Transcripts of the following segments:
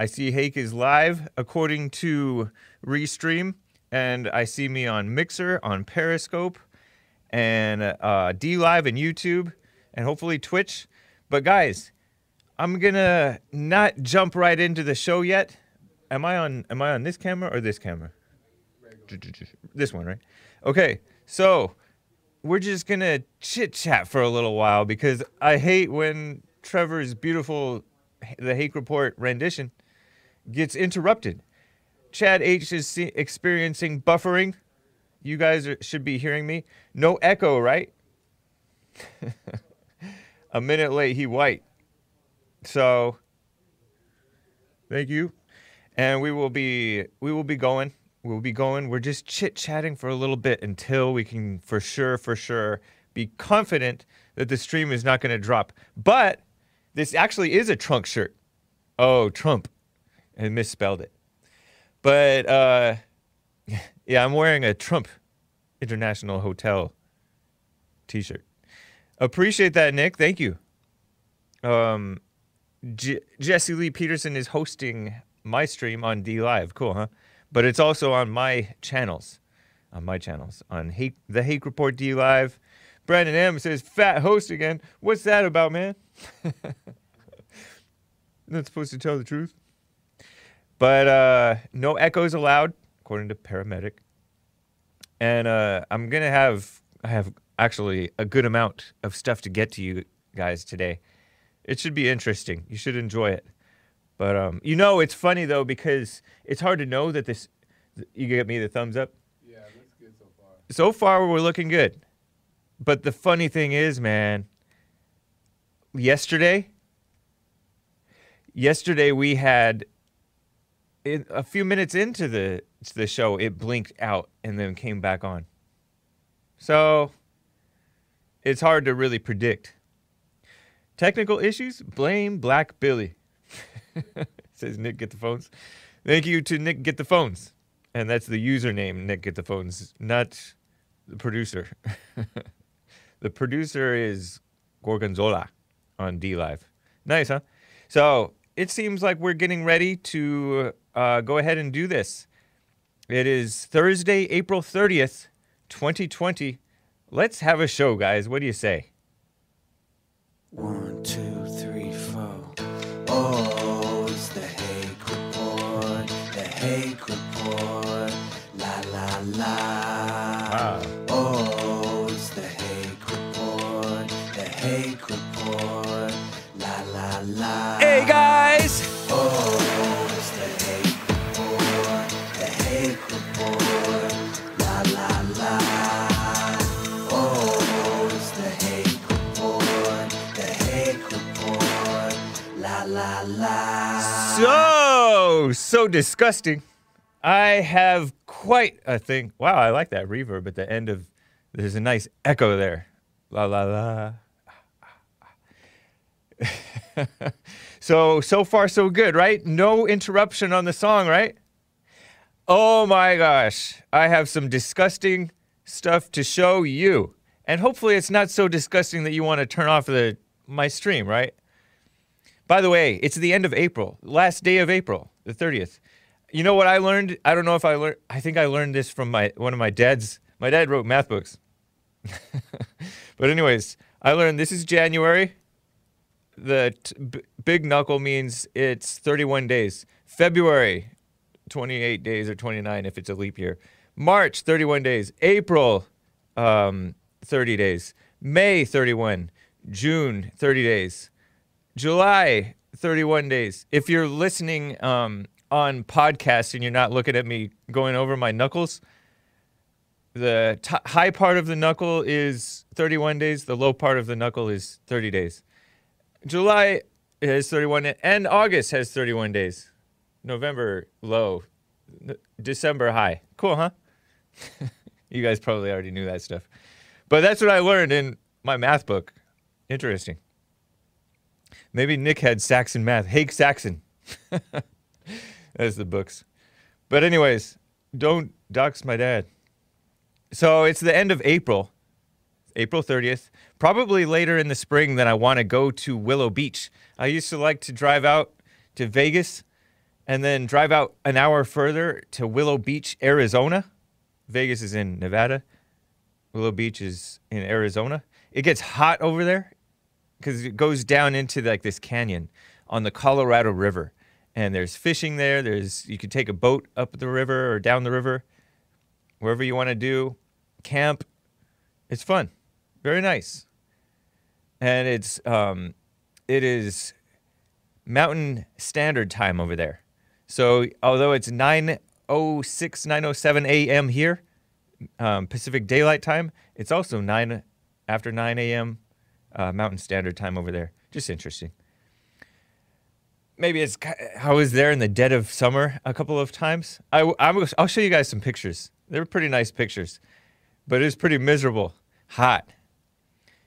I see Hake is live according to Restream, and I see me on Mixer, on Periscope, and uh, D Live and YouTube, and hopefully Twitch. But guys, I'm gonna not jump right into the show yet. Am I on? Am I on this camera or this camera? This one, right? Okay, so we're just gonna chit chat for a little while because I hate when Trevor's beautiful the Hake Report rendition gets interrupted. Chad H is see- experiencing buffering. You guys are, should be hearing me. No echo, right? a minute late, he white. So, thank you, and we will be we will be going. We'll be going. We're just chit chatting for a little bit until we can, for sure, for sure, be confident that the stream is not going to drop. But this actually is a trunk shirt. Oh, Trump. I misspelled it. But uh, yeah, I'm wearing a Trump International Hotel t shirt. Appreciate that, Nick. Thank you. Um, J- Jesse Lee Peterson is hosting my stream on D Live. Cool, huh? But it's also on my channels. On my channels. On Hate, the Hake Report D Live. Brandon M says, fat host again. What's that about, man? Not supposed to tell the truth. But uh, no echoes allowed, according to paramedic. And uh, I'm gonna have I have actually a good amount of stuff to get to you guys today. It should be interesting. You should enjoy it. But um, you know, it's funny though because it's hard to know that this. You get me the thumbs up. Yeah, looks good so far. So far, we're looking good. But the funny thing is, man. Yesterday, yesterday we had a few minutes into the the show, it blinked out and then came back on. So it's hard to really predict. Technical issues? Blame Black Billy. Says Nick Get the Phones. Thank you to Nick Get the Phones. And that's the username, Nick Get the Phones, not the producer. the producer is Gorgonzola on D Live. Nice, huh? So it seems like we're getting ready to uh, go ahead and do this. It is Thursday, April 30th, 2020. Let's have a show, guys. What do you say? One, two, three, four. Oh, So, so disgusting. I have quite a thing. Wow, I like that reverb at the end of. There's a nice echo there. La la la. so, so far, so good, right? No interruption on the song, right? Oh my gosh. I have some disgusting stuff to show you. And hopefully, it's not so disgusting that you want to turn off the my stream, right? By the way, it's the end of April, last day of April, the 30th. You know what I learned? I don't know if I learned. I think I learned this from my one of my dad's. My dad wrote math books. but anyways, I learned this is January. The big knuckle means it's 31 days. February, 28 days or 29 if it's a leap year. March, 31 days. April, um, 30 days. May, 31. June, 30 days. July, 31 days. If you're listening um, on podcast and you're not looking at me going over my knuckles, the t- high part of the knuckle is 31 days. The low part of the knuckle is 30 days. July has 31, and August has 31 days. November low, December high. Cool, huh? you guys probably already knew that stuff. But that's what I learned in my math book. Interesting. Maybe Nick had Saxon math. Hake Saxon. That's the books. But, anyways, don't dox my dad. So it's the end of April, April 30th. Probably later in the spring that I want to go to Willow Beach. I used to like to drive out to Vegas and then drive out an hour further to Willow Beach, Arizona. Vegas is in Nevada. Willow Beach is in Arizona. It gets hot over there because it goes down into like this canyon on the Colorado River, and there's fishing there. There's you can take a boat up the river or down the river, wherever you want to do, camp. It's fun, very nice, and it's um, it is Mountain Standard Time over there. So although it's 9:06, 9:07 a.m. here, um, Pacific Daylight Time, it's also 9 after 9 a.m. Uh, Mountain Standard Time over there. Just interesting. Maybe it's I was there in the dead of summer a couple of times. I, w- I was, I'll show you guys some pictures. They were pretty nice pictures, but it was pretty miserable, hot.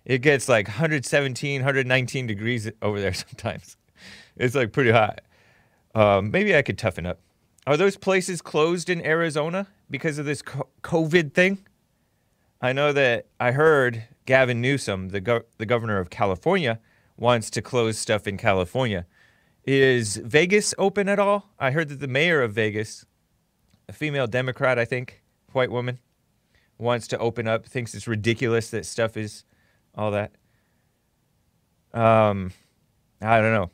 It gets like 117, 119 degrees over there sometimes. It's like pretty hot. Um, maybe I could toughen up. Are those places closed in Arizona because of this COVID thing? I know that I heard Gavin Newsom, the gov- the governor of California, wants to close stuff in California. Is Vegas open at all? I heard that the mayor of Vegas, a female Democrat, I think, white woman, wants to open up. Thinks it's ridiculous that stuff is all that. Um, I don't know.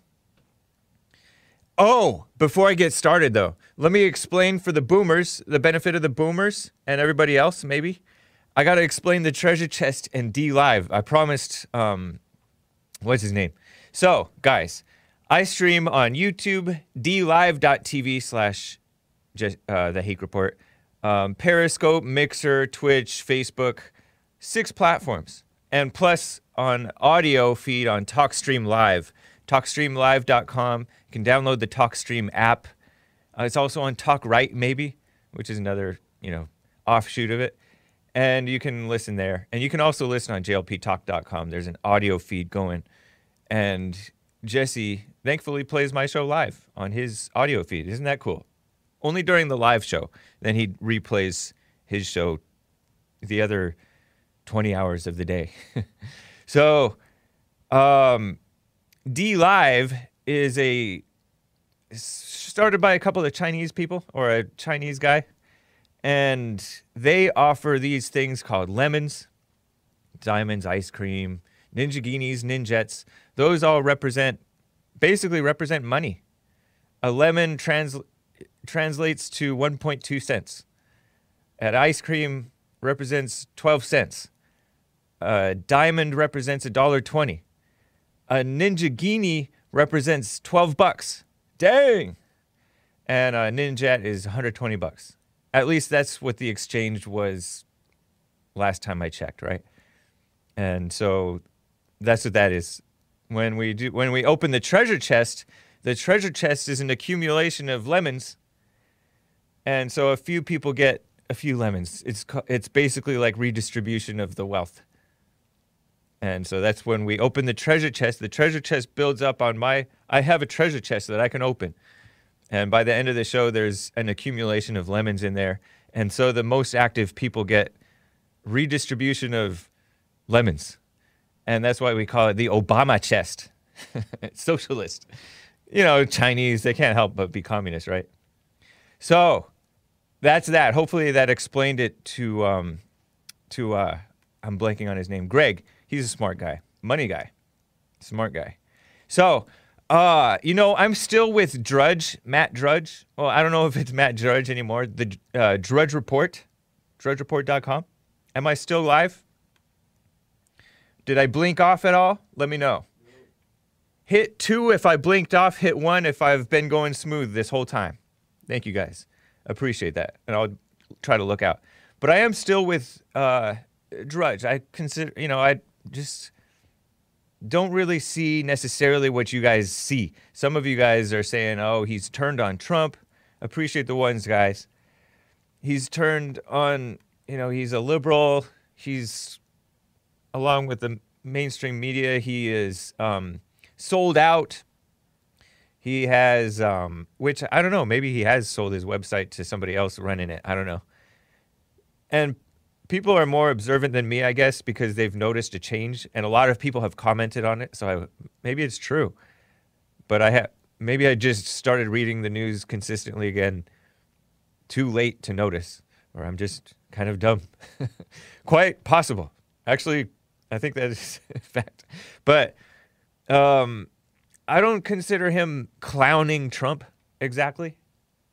Oh, before I get started though, let me explain for the boomers, the benefit of the boomers and everybody else, maybe. I got to explain the treasure chest and D Live. I promised, um, what's his name? So, guys, I stream on YouTube, dlive.tv slash uh, the Hake Report, um, Periscope, Mixer, Twitch, Facebook, six platforms. And plus on audio feed on TalkStream Live, talkstreamlive.com. You can download the TalkStream app. Uh, it's also on TalkRight, maybe, which is another, you know, offshoot of it. And you can listen there. And you can also listen on jlptalk.com. There's an audio feed going. And Jesse thankfully plays my show live on his audio feed. Isn't that cool? Only during the live show. Then he replays his show the other 20 hours of the day. so, um, D Live is a started by a couple of Chinese people or a Chinese guy, and they offer these things called lemons, diamonds, ice cream, ninjaghinis, ninjets. Those all represent, basically represent money. A lemon trans, translates to 1.2 cents. An ice cream represents 12 cents. A diamond represents a dollar twenty. A ninjaghini represents 12 bucks. Dang! And a ninjet is 120 bucks. At least that's what the exchange was last time I checked, right? And so that's what that is. When we do when we open the treasure chest, the treasure chest is an accumulation of lemons. And so a few people get a few lemons. It's it's basically like redistribution of the wealth. And so that's when we open the treasure chest. The treasure chest builds up on my. I have a treasure chest that I can open. And by the end of the show, there's an accumulation of lemons in there. And so the most active people get redistribution of lemons. And that's why we call it the Obama chest. Socialist. You know, Chinese, they can't help but be communist, right? So that's that. Hopefully that explained it to, um, to uh, I'm blanking on his name, Greg. He's a smart guy, money guy, smart guy. So, uh, you know, I'm still with Drudge, Matt Drudge. Well, I don't know if it's Matt Drudge anymore. The uh, Drudge Report, drudgereport.com. Am I still live? Did I blink off at all? Let me know. Hit two if I blinked off, hit one if I've been going smooth this whole time. Thank you guys. Appreciate that. And I'll try to look out. But I am still with uh, Drudge. I consider, you know, I just don't really see necessarily what you guys see. Some of you guys are saying, oh, he's turned on Trump. Appreciate the ones, guys. He's turned on, you know, he's a liberal. He's, along with the mainstream media, he is um, sold out. He has, um, which I don't know, maybe he has sold his website to somebody else running it. I don't know. And people are more observant than me, I guess, because they've noticed a change, and a lot of people have commented on it. So I, maybe it's true, but I have maybe I just started reading the news consistently again too late to notice, or I'm just kind of dumb. Quite possible. Actually, I think that is a fact. But um, I don't consider him clowning Trump exactly.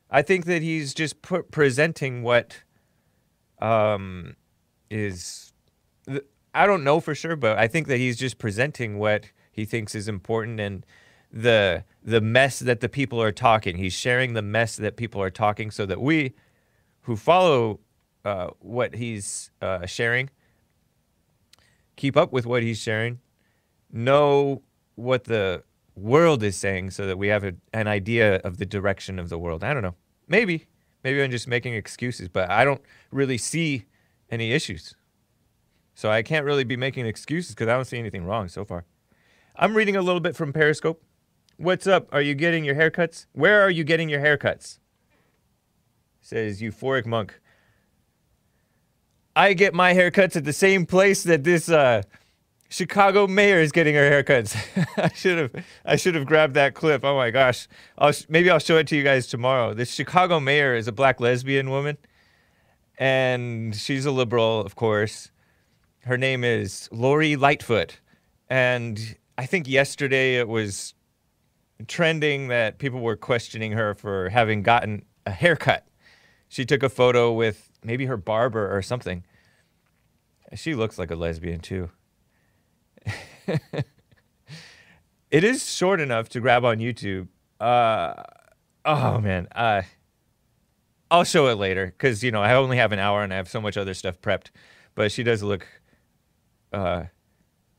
I think that he's just presenting what um, is. I don't know for sure, but I think that he's just presenting what he thinks is important and the the mess that the people are talking. He's sharing the mess that people are talking, so that we, who follow uh, what he's uh, sharing, keep up with what he's sharing, know what the world is saying, so that we have a, an idea of the direction of the world. I don't know. Maybe, maybe I'm just making excuses, but I don't really see any issues. So I can't really be making excuses because I don't see anything wrong so far. I'm reading a little bit from Periscope. What's up? Are you getting your haircuts? Where are you getting your haircuts? Says Euphoric Monk. I get my haircuts at the same place that this uh, Chicago mayor is getting her haircuts. I should have I should have grabbed that clip. Oh my gosh. I'll sh- maybe I'll show it to you guys tomorrow. This Chicago mayor is a black lesbian woman and she's a liberal, of course. Her name is Lori Lightfoot. And I think yesterday it was trending that people were questioning her for having gotten a haircut. She took a photo with maybe her barber or something. She looks like a lesbian too. it is short enough to grab on YouTube. Uh, oh man, uh, I'll show it later because you know I only have an hour and I have so much other stuff prepped. But she does look. Uh,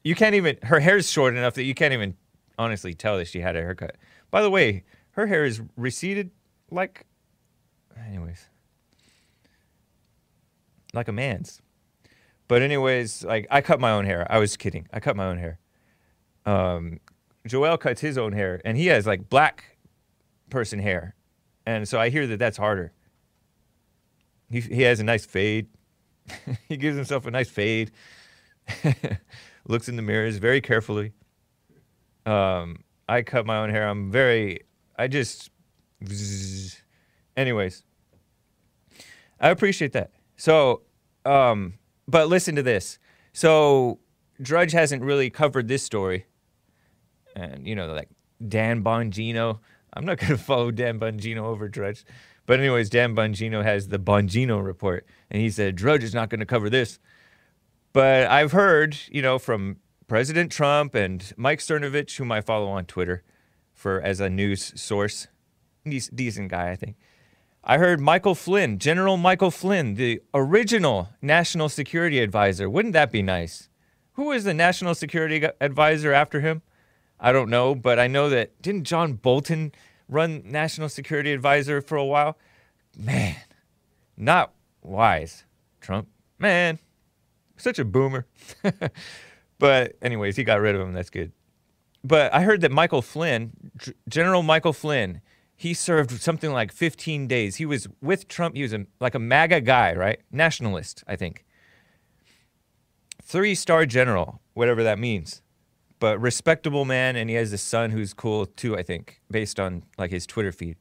you can't even. Her hair's short enough that you can't even honestly tell that she had a haircut. By the way, her hair is receded like. Anyways. Like a man's. But anyways, like I cut my own hair. I was kidding. I cut my own hair. Um, Joel cuts his own hair, and he has like black person hair, and so I hear that that's harder. He he has a nice fade. he gives himself a nice fade. Looks in the mirrors very carefully. Um, I cut my own hair. I'm very. I just. Anyways, I appreciate that. So, um, but listen to this. So, Drudge hasn't really covered this story. And, you know, like Dan Bongino. I'm not going to follow Dan Bongino over Drudge. But, anyways, Dan Bongino has the Bongino report. And he said, Drudge is not going to cover this. But I've heard, you know, from President Trump and Mike Cernovich, whom I follow on Twitter for as a news source, Dec- decent guy, I think. I heard Michael Flynn, General Michael Flynn, the original national security advisor. Wouldn't that be nice? Who was the national security advisor after him? I don't know, but I know that didn't John Bolton run national security advisor for a while? Man, not wise. Trump, man, such a boomer. but anyways, he got rid of him. That's good. But I heard that Michael Flynn, G- General Michael Flynn, he served something like 15 days. He was with Trump. He was a, like a MAGA guy, right? Nationalist, I think. Three star general, whatever that means. But respectable man, and he has a son who's cool too, I think, based on like his Twitter feed.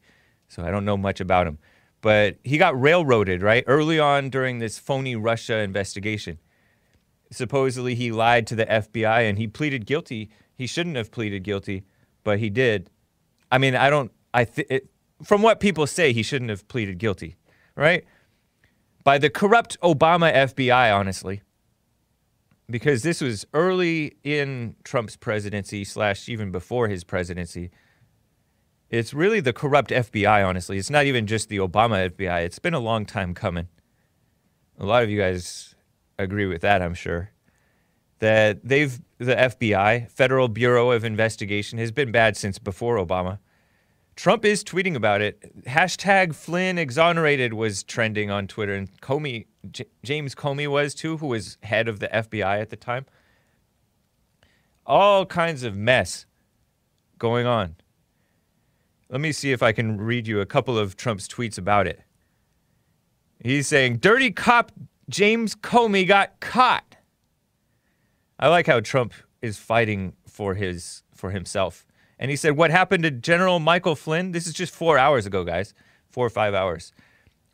So I don't know much about him. But he got railroaded, right? Early on during this phony Russia investigation supposedly he lied to the FBI and he pleaded guilty. He shouldn't have pleaded guilty, but he did. I mean, I don't. I th- it, from what people say, he shouldn't have pleaded guilty, right? By the corrupt Obama FBI, honestly, because this was early in Trump's presidency slash even before his presidency. It's really the corrupt FBI, honestly. It's not even just the Obama FBI. It's been a long time coming. A lot of you guys agree with that, I'm sure. That they've, the FBI, Federal Bureau of Investigation, has been bad since before Obama. Trump is tweeting about it. Hashtag Flynn exonerated was trending on Twitter, and Comey, J- James Comey was too, who was head of the FBI at the time. All kinds of mess going on. Let me see if I can read you a couple of Trump's tweets about it. He's saying, Dirty cop James Comey got caught. I like how Trump is fighting for his for himself And he said, What happened to General Michael Flynn? This is just four hours ago, guys. Four or five hours.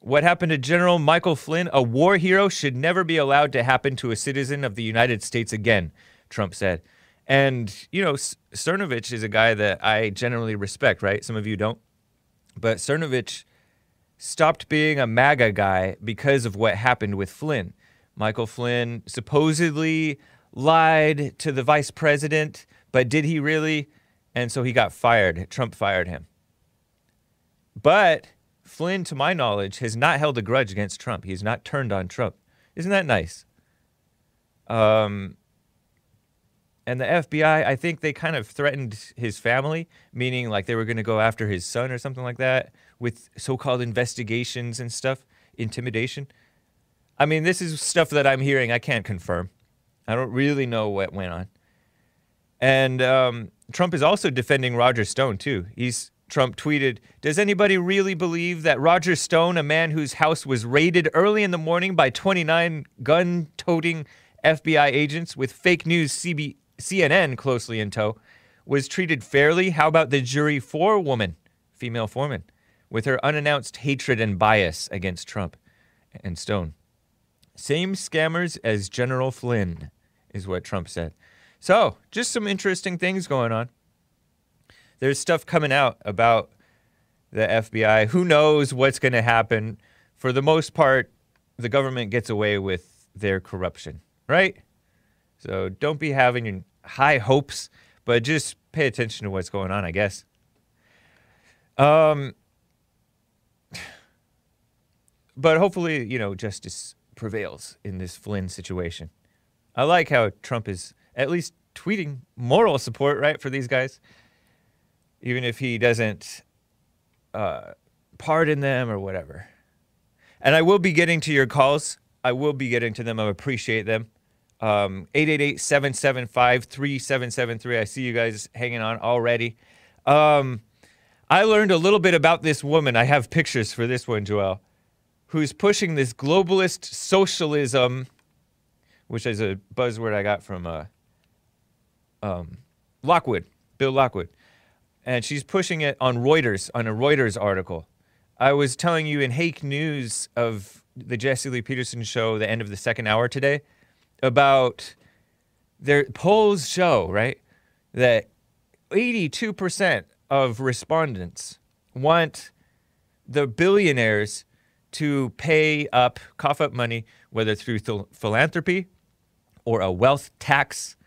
What happened to General Michael Flynn, a war hero, should never be allowed to happen to a citizen of the United States again, Trump said. And, you know, Cernovich is a guy that I generally respect, right? Some of you don't. But Cernovich stopped being a MAGA guy because of what happened with Flynn. Michael Flynn supposedly lied to the vice president, but did he really? And so he got fired. Trump fired him. But Flynn, to my knowledge, has not held a grudge against Trump. He has not turned on Trump. Isn't that nice? Um, and the FBI, I think they kind of threatened his family, meaning like they were going to go after his son or something like that with so called investigations and stuff, intimidation. I mean, this is stuff that I'm hearing. I can't confirm. I don't really know what went on. And um, Trump is also defending Roger Stone, too. He's Trump tweeted, Does anybody really believe that Roger Stone, a man whose house was raided early in the morning by 29 gun toting FBI agents with fake news CB- CNN closely in tow, was treated fairly? How about the jury forewoman, female foreman, with her unannounced hatred and bias against Trump and Stone? Same scammers as General Flynn, is what Trump said. So, just some interesting things going on. There's stuff coming out about the FBI. Who knows what's going to happen? For the most part, the government gets away with their corruption, right? So don't be having high hopes, but just pay attention to what's going on, I guess. Um, but hopefully, you know, justice prevails in this Flynn situation. I like how Trump is at least tweeting moral support, right, for these guys, even if he doesn't uh, pardon them or whatever. And I will be getting to your calls. I will be getting to them. I appreciate them. Um, 888-775-3773. I see you guys hanging on already. Um, I learned a little bit about this woman. I have pictures for this one, Joel, who's pushing this globalist socialism, which is a buzzword I got from uh, um, Lockwood, Bill Lockwood. And she's pushing it on Reuters, on a Reuters article. I was telling you in Hake News of the Jesse Lee Peterson show, the end of the second hour today, about their polls show, right, that 82% of respondents want the billionaires to pay up, cough up money, whether through th- philanthropy or a wealth tax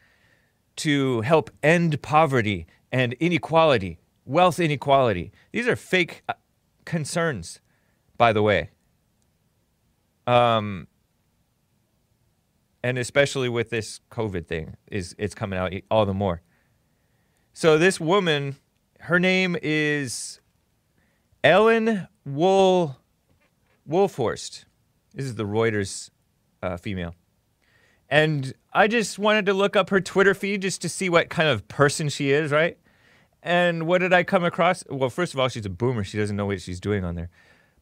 to help end poverty and inequality, wealth inequality. These are fake uh, concerns, by the way. Um, and especially with this COVID thing, is it's coming out all the more. So this woman, her name is Ellen Wool Wulfhorst. This is the Reuters uh, female. And I just wanted to look up her Twitter feed just to see what kind of person she is, right? And what did I come across? Well, first of all, she's a boomer. She doesn't know what she's doing on there.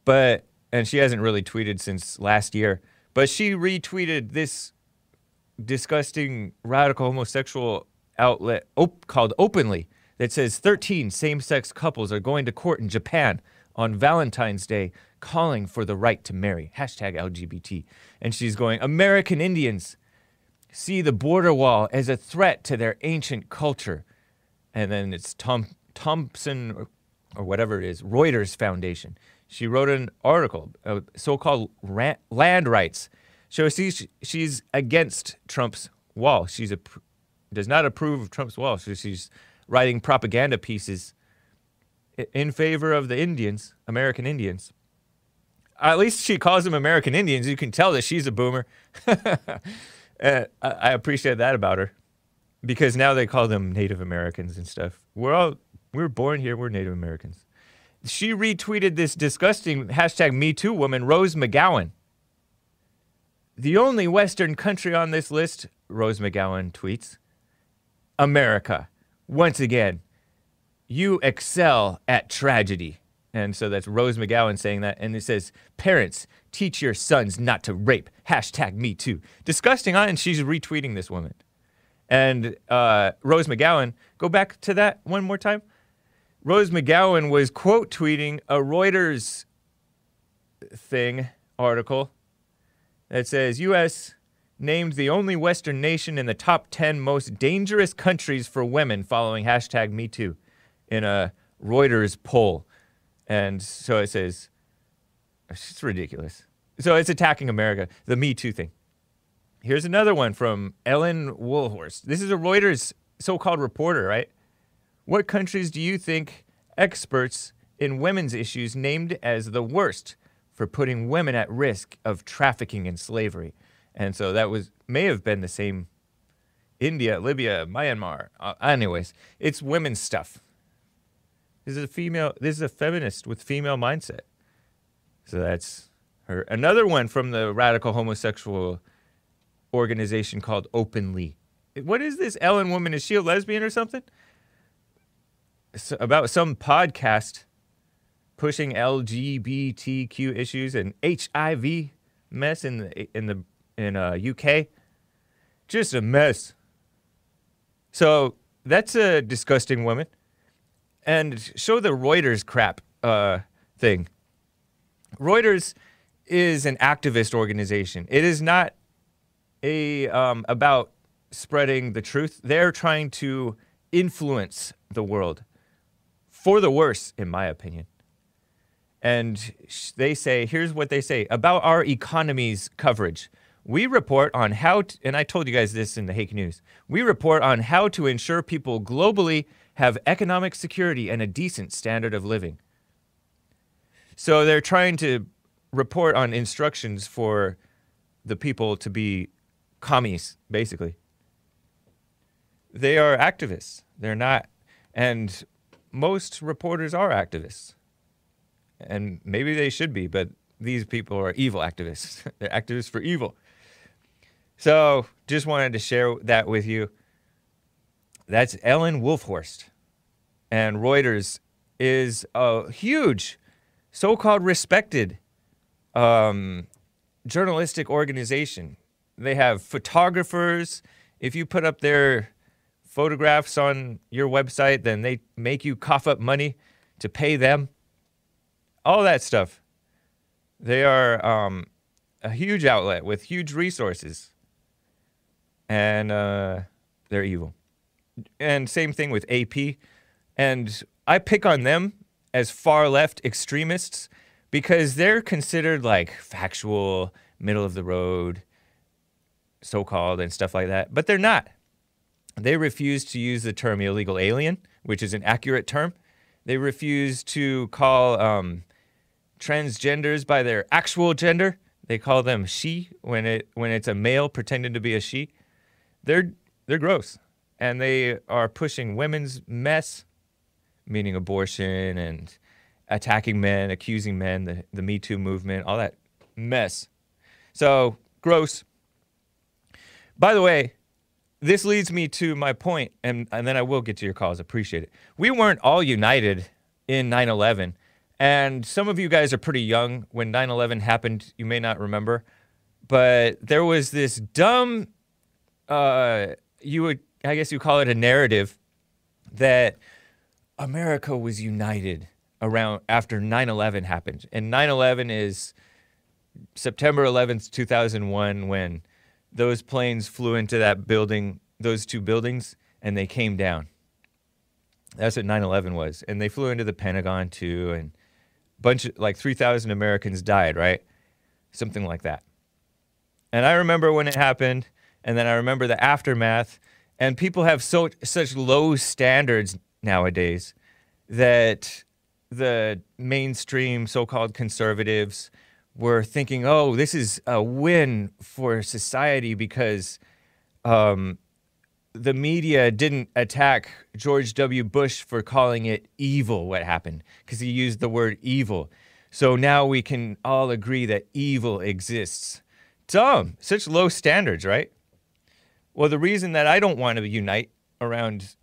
But, and she hasn't really tweeted since last year. But she retweeted this disgusting radical homosexual outlet op- called Openly that says 13 same sex couples are going to court in Japan on Valentine's Day calling for the right to marry. Hashtag LGBT. And she's going, American Indians see the border wall as a threat to their ancient culture. And then it's Tom Thompson or, or whatever it is, Reuters Foundation. She wrote an article, uh, so-called land rights so she's against Trump's wall. She's a, does not approve of Trump's wall. So she's writing propaganda pieces in favor of the Indians, American Indians. At least she calls them American Indians. You can tell that she's a boomer. uh, I appreciate that about her because now they call them Native Americans and stuff. We're all we are born here. We're Native Americans. She retweeted this disgusting hashtag Me Too woman, Rose McGowan. The only Western country on this list, Rose McGowan tweets, America. Once again, you excel at tragedy. And so that's Rose McGowan saying that. And it says, Parents, teach your sons not to rape. Hashtag me too. Disgusting, huh? And she's retweeting this woman. And uh, Rose McGowan, go back to that one more time. Rose McGowan was quote tweeting a Reuters thing article that says U.S. named the only Western nation in the top 10 most dangerous countries for women following hashtag MeToo in a Reuters poll. And so it says, it's ridiculous. So it's attacking America, the Me Too thing. Here's another one from Ellen Wulfhorst. This is a Reuters so called reporter, right? What countries do you think experts in women's issues named as the worst for putting women at risk of trafficking and slavery? And so that was may have been the same India, Libya, Myanmar. Uh, anyways, it's women's stuff. This is a female. This is a feminist with female mindset. So that's her. Another one from the radical homosexual organization called Openly. What is this Ellen woman? Is she a lesbian or something? So about some podcast pushing LGBTQ issues and HIV mess in the in the in uh, UK. Just a mess. So that's a disgusting woman. And show the Reuters crap uh, thing. Reuters is an activist organization. It is not a um, about spreading the truth. They're trying to influence the world for the worse, in my opinion. And they say, here's what they say about our economy's coverage. We report on how, and I told you guys this in the Hake News. We report on how to ensure people globally have economic security and a decent standard of living. So they're trying to report on instructions for the people to be commies, basically. They are activists. They're not, and most reporters are activists. And maybe they should be, but these people are evil activists. They're activists for evil. So just wanted to share that with you. That's Ellen Wulfhorst. And Reuters is a huge, so called respected um, journalistic organization. They have photographers. If you put up their photographs on your website, then they make you cough up money to pay them. All that stuff. They are um, a huge outlet with huge resources. And uh, they're evil. And same thing with AP. And I pick on them as far left extremists because they're considered like factual, middle of the road, so called, and stuff like that. But they're not. They refuse to use the term illegal alien, which is an accurate term. They refuse to call um, transgenders by their actual gender. They call them she when it when it's a male pretending to be a she. They're they're gross, and they are pushing women's mess, meaning abortion and attacking men, accusing men, the, the Me Too movement, all that mess. So gross. By the way, this leads me to my point, and, and then I will get to your calls. Appreciate it. We weren't all united in 9 11. And some of you guys are pretty young when 9 11 happened. You may not remember. But there was this dumb, uh, you would, I guess you call it a narrative, that America was united around after 9/11 happened. And 9/11 is September 11th, 2001 when those planes flew into that building, those two buildings and they came down. That's what 9/11 was. And they flew into the Pentagon too and a bunch of like 3,000 Americans died, right? Something like that. And I remember when it happened and then I remember the aftermath and people have so such low standards nowadays that the mainstream so-called conservatives were thinking, "Oh, this is a win for society because um, the media didn't attack George W. Bush for calling it evil. What happened? Because he used the word evil. So now we can all agree that evil exists. Dumb. Such low standards, right? Well, the reason that I don't want to unite around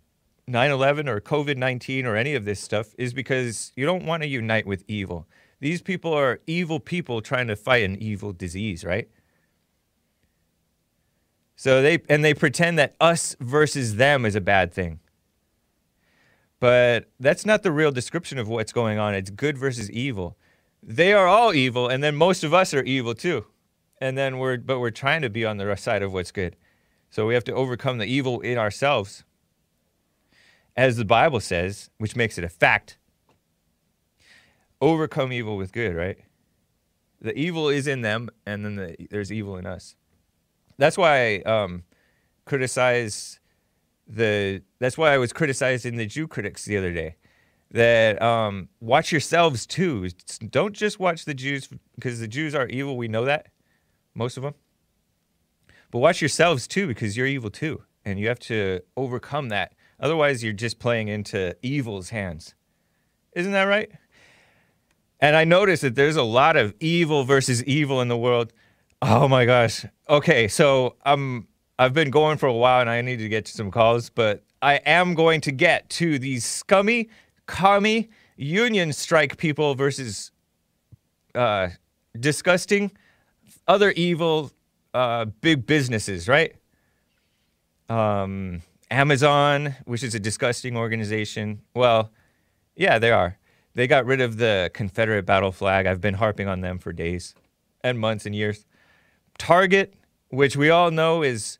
9 11 or COVID 19 or any of this stuff is because you don't want to unite with evil. These people are evil people trying to fight an evil disease, right? So they, and they pretend that us versus them is a bad thing. But that's not the real description of what's going on. It's good versus evil. They are all evil, and then most of us are evil too. And then we're, but we're trying to be on the side of what's good. So we have to overcome the evil in ourselves, as the Bible says, which makes it a fact. Overcome evil with good, right? The evil is in them, and then the, there's evil in us. That's why I um, criticize the. That's why I was criticizing the Jew critics the other day. That um, watch yourselves too. Don't just watch the Jews because the Jews are evil. We know that, most of them. But watch yourselves too because you're evil too, and you have to overcome that. Otherwise, you're just playing into evil's hands. Isn't that right? And I noticed that there's a lot of evil versus evil in the world. Oh my gosh. Okay, so I'm I've been going for a while and I need to get to some calls, but I am going to get to these scummy, commie union strike people versus uh, disgusting other evil uh, big businesses, right? Um, Amazon, which is a disgusting organization. Well, yeah, they are. They got rid of the Confederate battle flag. I've been harping on them for days and months and years. Target, which we all know is,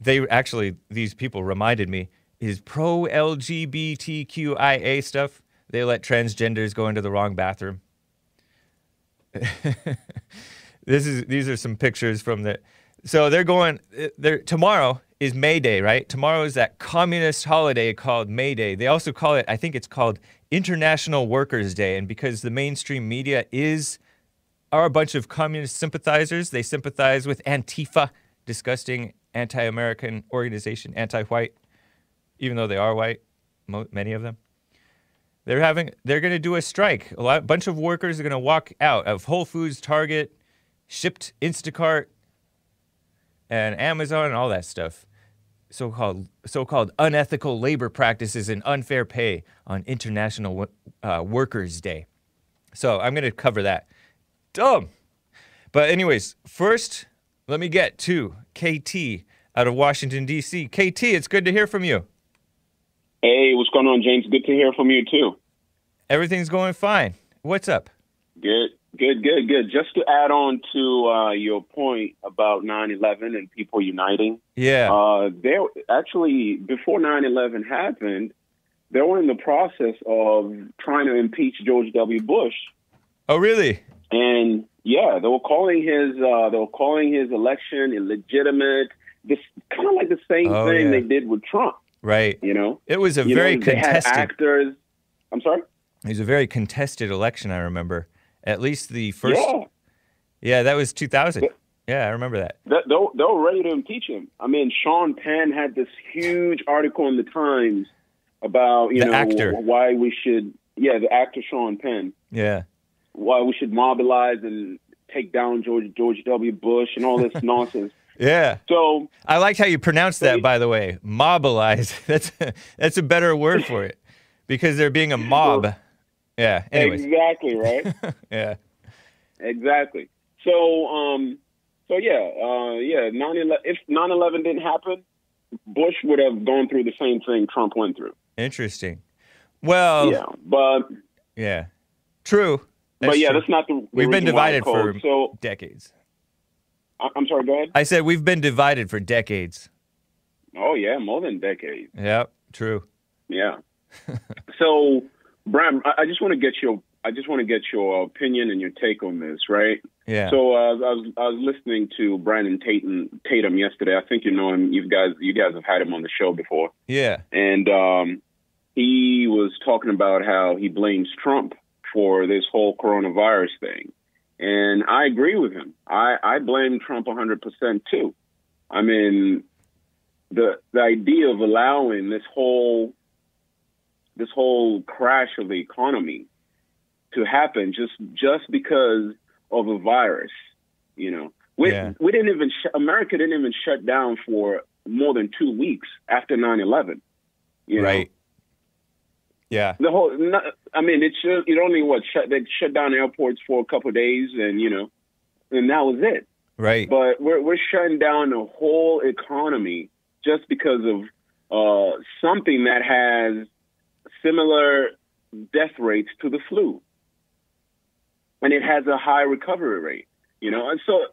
they actually, these people reminded me, is pro LGBTQIA stuff. They let transgenders go into the wrong bathroom. this is these are some pictures from the so they're going they're tomorrow is May Day, right? Tomorrow is that communist holiday called May Day. They also call it, I think it's called International Workers' Day. And because the mainstream media is are a bunch of communist sympathizers, they sympathize with Antifa, disgusting anti-American organization, anti-white, even though they are white, mo- many of them. They're having they're going to do a strike. A lot, bunch of workers are going to walk out of Whole Foods, Target, shipped Instacart, and Amazon and all that stuff so-called so-called unethical labor practices and unfair pay on International uh, Workers' Day. So I'm going to cover that. Dumb. But anyways, first let me get to KT out of Washington D.C. KT, it's good to hear from you. Hey, what's going on, James? Good to hear from you too. Everything's going fine. What's up? Good. Good, good, good. Just to add on to uh, your point about 9/11 and people uniting. Yeah. Uh, there actually before 9/11 happened, they were in the process of trying to impeach George W. Bush. Oh, really? And yeah, they were calling his uh, they were calling his election illegitimate. This kind of like the same Oh, thing yeah. they did with Trump. Right. You know, It was a You very know, contested. actors. I'm sorry. It was a very contested election. I remember. At least the first. Yeah. Yeah, that was 2000. Yeah, I remember that. They, they, were- they were ready to impeach him. I mean, Sean Penn had this huge article in the Times about you The know actor. why we should yeah the actor Sean Penn Yeah. why we should mobilize and take down George George W. Bush and all this nonsense. Yeah. So I liked how you pronounced that, by the way. Mobilize. That's that's a better word for it, because they're being a mob. Yeah. Anyways. exactly right, Yeah. exactly. So um, so yeah, uh, yeah. 9/11 if 9/11 didn't happen, Bush would have gone through the same thing Trump went through. Interesting. Well. Yeah, but Yeah. True. but yeah, true. that's not the. We've been reason why I divided for. So decades. I- I'm sorry. Go ahead. I said we've been divided for decades. Oh yeah, more than a decade. Yep. True. Yeah. so, Bram, I, I just want to get your I just want to get your opinion and your take on this, right? Yeah. So uh, I was I was listening to Brandon Tatum Tatum yesterday. I think you know him. You guys you guys have had him on the show before, yeah. and um, he was talking about how he blames Trump for this whole coronavirus thing, and I agree with him. I I blame Trump 100 percent too. I mean, the the idea of allowing this whole this whole crash of the economy to happen just just because of a virus, you know. We Yeah. we didn't even sh- America didn't even shut down for more than 2 weeks after 9/11. You know? Right. Yeah. The whole I mean it should it only what shut they shut down airports for a couple of days and you know and that was it. Right. But we're we're shutting down the whole economy just because of uh, something that has similar death rates to the flu, and it has a high recovery rate. You know, and so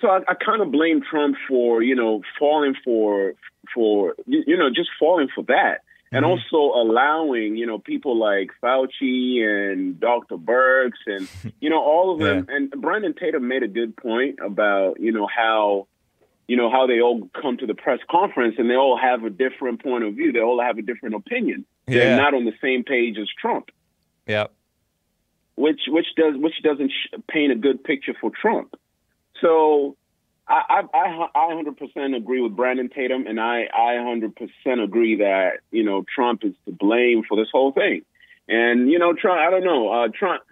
so I, I kind of blame Trump for you know falling for for you know just falling for that, and Mhm. also allowing you know people like Fauci and Dr. Birx and you know all of them. And Brandon Tatum made a good point about you know how you know how they all come to the press conference and they all have a different point of view. They all have a different opinion. Yeah. They're not on the same page as Trump Yep. which which does which doesn't sh- paint a good picture for Trump. So I I I I 100% agree with Brandon Tatum, and I I 100% agree that you know Trump is to blame for this whole thing. And you know Trump, I don't know uh, Trump.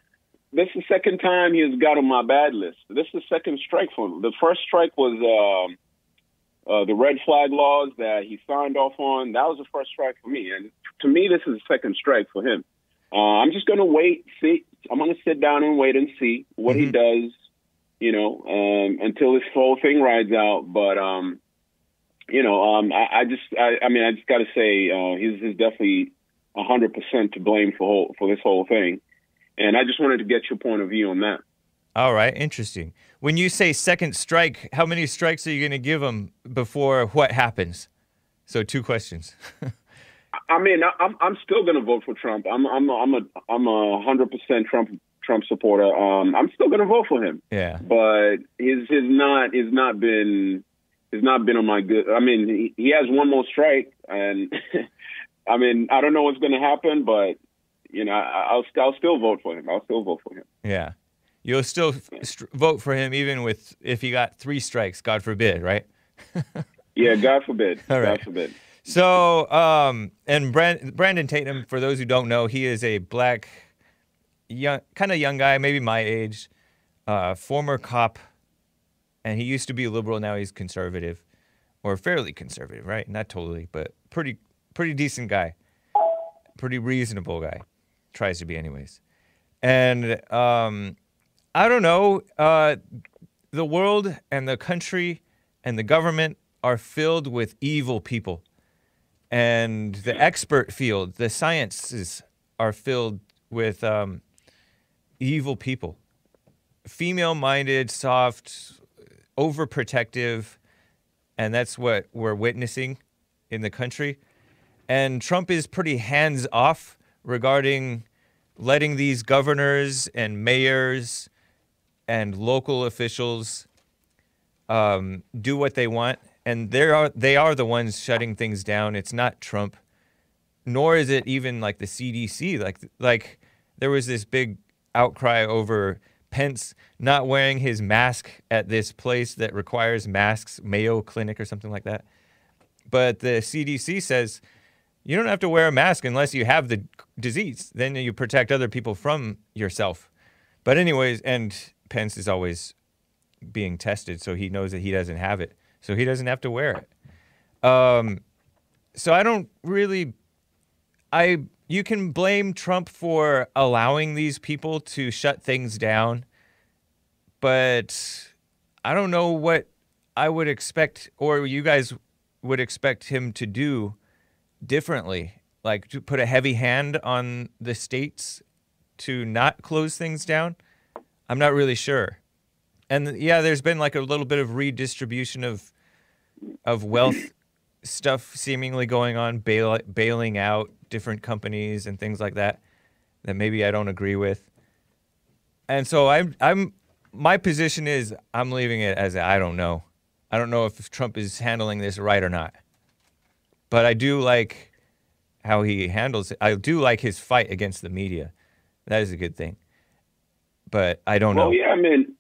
This is the second time he has got on my bad list. This is the second strike for him. The first strike was um, uh, the red flag laws that he signed off on. That was the first strike for me, and to me, this is the second strike for him. Uh, I'm just going to wait, see. I'm going to sit down and wait and see what he Mhm. does, you know, um, until this whole thing rides out. But, um, you know, um, I, I just, I, I mean, I just got to say, uh, he's, he's definitely 100% to blame for whole, for this whole thing. And I just wanted to get your point of view on that. All right, interesting. When you say second strike, how many strikes are you going to give him before what happens? So two questions. I mean, I'm I'm still going to vote for Trump. I'm I'm I'm a I'm a hundred percent Trump Trump supporter. Um, I'm still going to vote for him. yeah. but his his not has not been has not been on my good. I mean, he, he has one more strike, and I mean, I don't know what's going to happen, but you know, I, I'll I'll still vote for him. I'll still vote for him. Yeah. You'll still vote for him even with if he got 3 strikes, God forbid, right? Yeah, God forbid. All God forbid. So, um, and Brand- Brandon Tatum, for those who don't know, he is a black, young, kind of young guy, maybe my age, uh, former cop, and he used to be liberal. Now he's conservative, or fairly conservative, right? Not totally, but pretty, pretty decent guy, pretty reasonable guy, tries to be, anyways. And um, I don't know, uh, the world and the country and the government are filled with evil people and the expert field, the sciences are filled with um, evil people, female-minded, soft, overprotective, and that's what we're witnessing in the country. And Trump is pretty hands-off regarding letting these governors and mayors and local officials um, do what they want, and they are they are the ones shutting things down. It's not Trump, nor is it even like the CDC. Like like there was this big outcry over Pence not wearing his mask at this place that requires masks, Mayo Clinic or something like that. But the CDC says you don't have to wear a mask unless you have the disease. Then you protect other people from yourself. But anyways, and Pence is always being tested, so he knows that he doesn't have it, so he doesn't have to wear it. Um, so I don't really, I you can blame Trump for allowing these people to shut things down, but I don't know what I would expect, or you guys would expect him to do differently, like to put a heavy hand on the states to not close things down. I'm not really sure. And yeah, there's been like a little bit of redistribution of of wealth stuff seemingly going on, bail, bailing out different companies and things like that that maybe I don't agree with. And so I'm I'm my position is I'm leaving it as I don't know. I don't know if Trump is handling this right or not. But I do like how he handles it. I do like his fight against the media. That is a good thing. But I don't know. Well, yeah, I mean,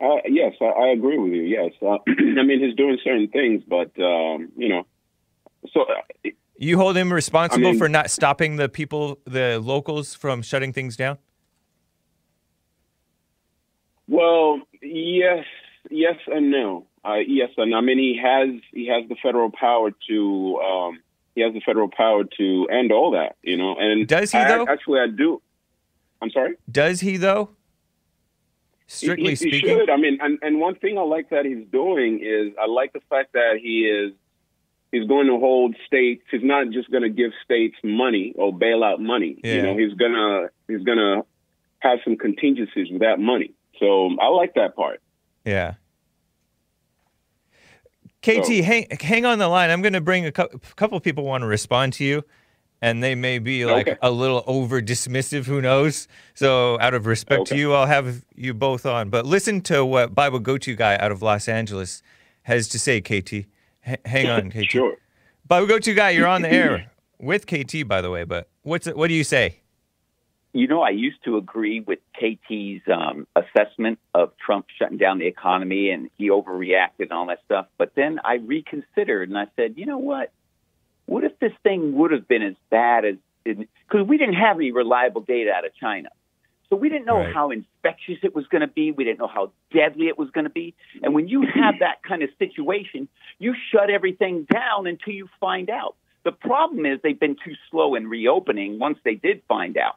uh, yes, I, I agree with you. Yes, uh, I mean he's doing certain things, but um, you know, so uh, You hold him responsible I mean- for not stopping the people, the locals, from shutting things down? Well, yes, yes and no. Uh, yes, and I mean he has he has the federal power to um, he has the federal power to end all that, you know. And Does he, I- though? Actually, I do. I'm sorry. Does he, though? Strictly he, he speaking? should. I mean, and, and one thing I like that he's doing is I like the fact that he is he's going to hold states. He's not just going to give states money or bailout money. Yeah. You know, he's gonna he's gonna have some contingencies with that money. So I like that part. Yeah. KT, So- hang hang on the line. I'm going to bring a cou- couple people want to respond to you, and they may be like Okay. a little over dismissive. Who knows? So, out of respect to you, I'll have you both on. But listen to what Bible Go-To guy out of Los Angeles has to say. KT, H- hang on, KT. Sure. Bible Go-To guy, you're on the air with KT, by the way. But what's it, what do you say? You know, I used to agree with KT's um, assessment of Trump shutting down the economy and he overreacted and all that stuff. But then I reconsidered and I said, you know what? What if this thing would have been as bad as because we didn't have any reliable data out of China. So we didn't know Right. how infectious it was going to be. We didn't know how deadly it was going to be. And when you have that kind of situation, you shut everything down until you find out. The problem is they've been too slow in reopening once they did find out.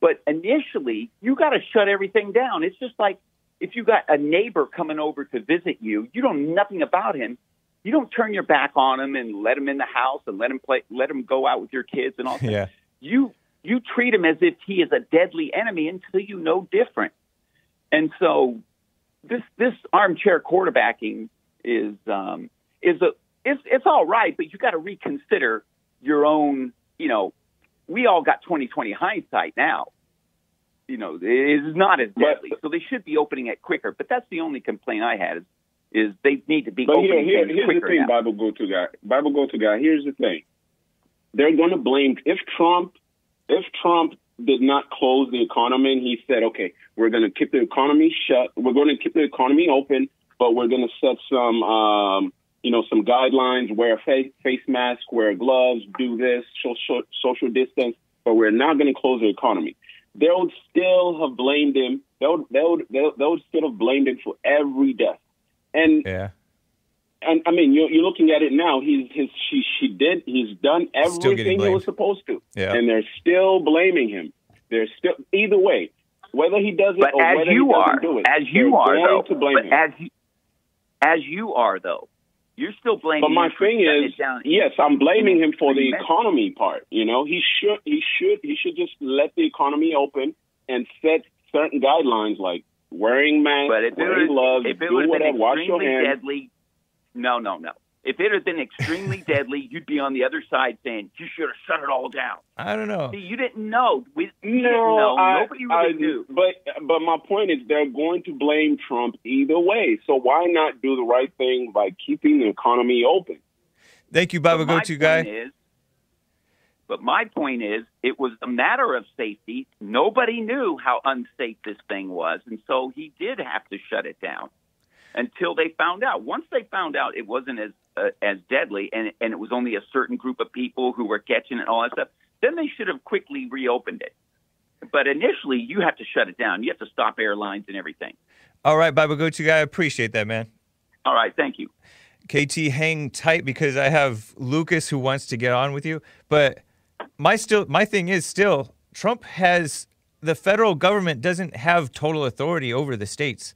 But initially, you got to shut everything down. It's just like if you got a neighbor coming over to visit you, you don't know nothing about him. You don't turn your back on him and let him in the house and let him play, let him go out with your kids and all that Yeah. you you treat him as if he is a deadly enemy until you know different. And so this this armchair quarterbacking is um, is a it's it's all right, but you got to reconsider your own. You know, we all got twenty twenty hindsight now. You know, it is not as But- deadly, so they should be opening it quicker. But that's the only complaint I had is is they need to be But here, here, here's the thing, now. Bible go to guy. Bible go to guy. Here's the thing. They're going to blame if Trump, if Trump did not close the economy and he said, okay, we're going to keep the economy shut. We're going to keep the economy open, but we're going to set some, um, you know, some guidelines. Wear a face, face mask, wear gloves, do this, social, social distance, but we're not going to close the economy. They would still have blamed him. They would, they would, they would, they would still have blamed him for every death. And Yeah. and I mean, you're, you're looking at it now. He's his she she did. He's done everything he was supposed to, Yeah. and they're still blaming him. They're still either way, whether he does it But or as whether you he doesn't are, do it. as you they're going though, to blame but him. as you, as you are though, you're still blaming. Him. But my him thing is, yes, I'm blaming him for the economy part. You know, he should he should he should just let the economy open and set certain guidelines like wearing masks, But if it wearing was, gloves, if it do would have whatever, been wash your extremely hands. deadly, no, no, no. If it had been extremely deadly, you'd be on the other side saying you should have shut it all down. I don't know. See, you didn't know. We you didn't No, know. I, Nobody really I- knew. But but my point is they're going to blame Trump either way. So why not do the right thing by keeping the economy open? Thank you, Bible But my Go-To point guy. Is, but my point is, it was a matter of safety. Nobody knew how unsafe this thing was, and so he did have to shut it down until they found out. Once they found out it wasn't as uh, as deadly, and and it was only a certain group of people who were catching it and all that stuff, then they should have quickly reopened it. But initially, you have to shut it down. You have to stop airlines and everything. All right, Bible Go-To guy. I appreciate that, man. All right, thank you. KT, hang tight because I have Lucas who wants to get on with you. But my still my thing is still Trump has the federal government doesn't have total authority over the states.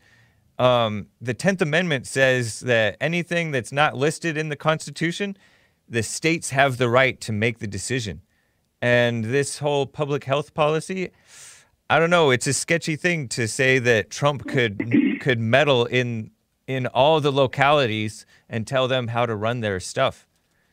Um, the Tenth Amendment says that anything that's not listed in the Constitution, the states have the right to make the decision. And this whole public health policy, I don't know. It's a sketchy thing to say that Trump could could meddle in in all the localities and tell them how to run their stuff.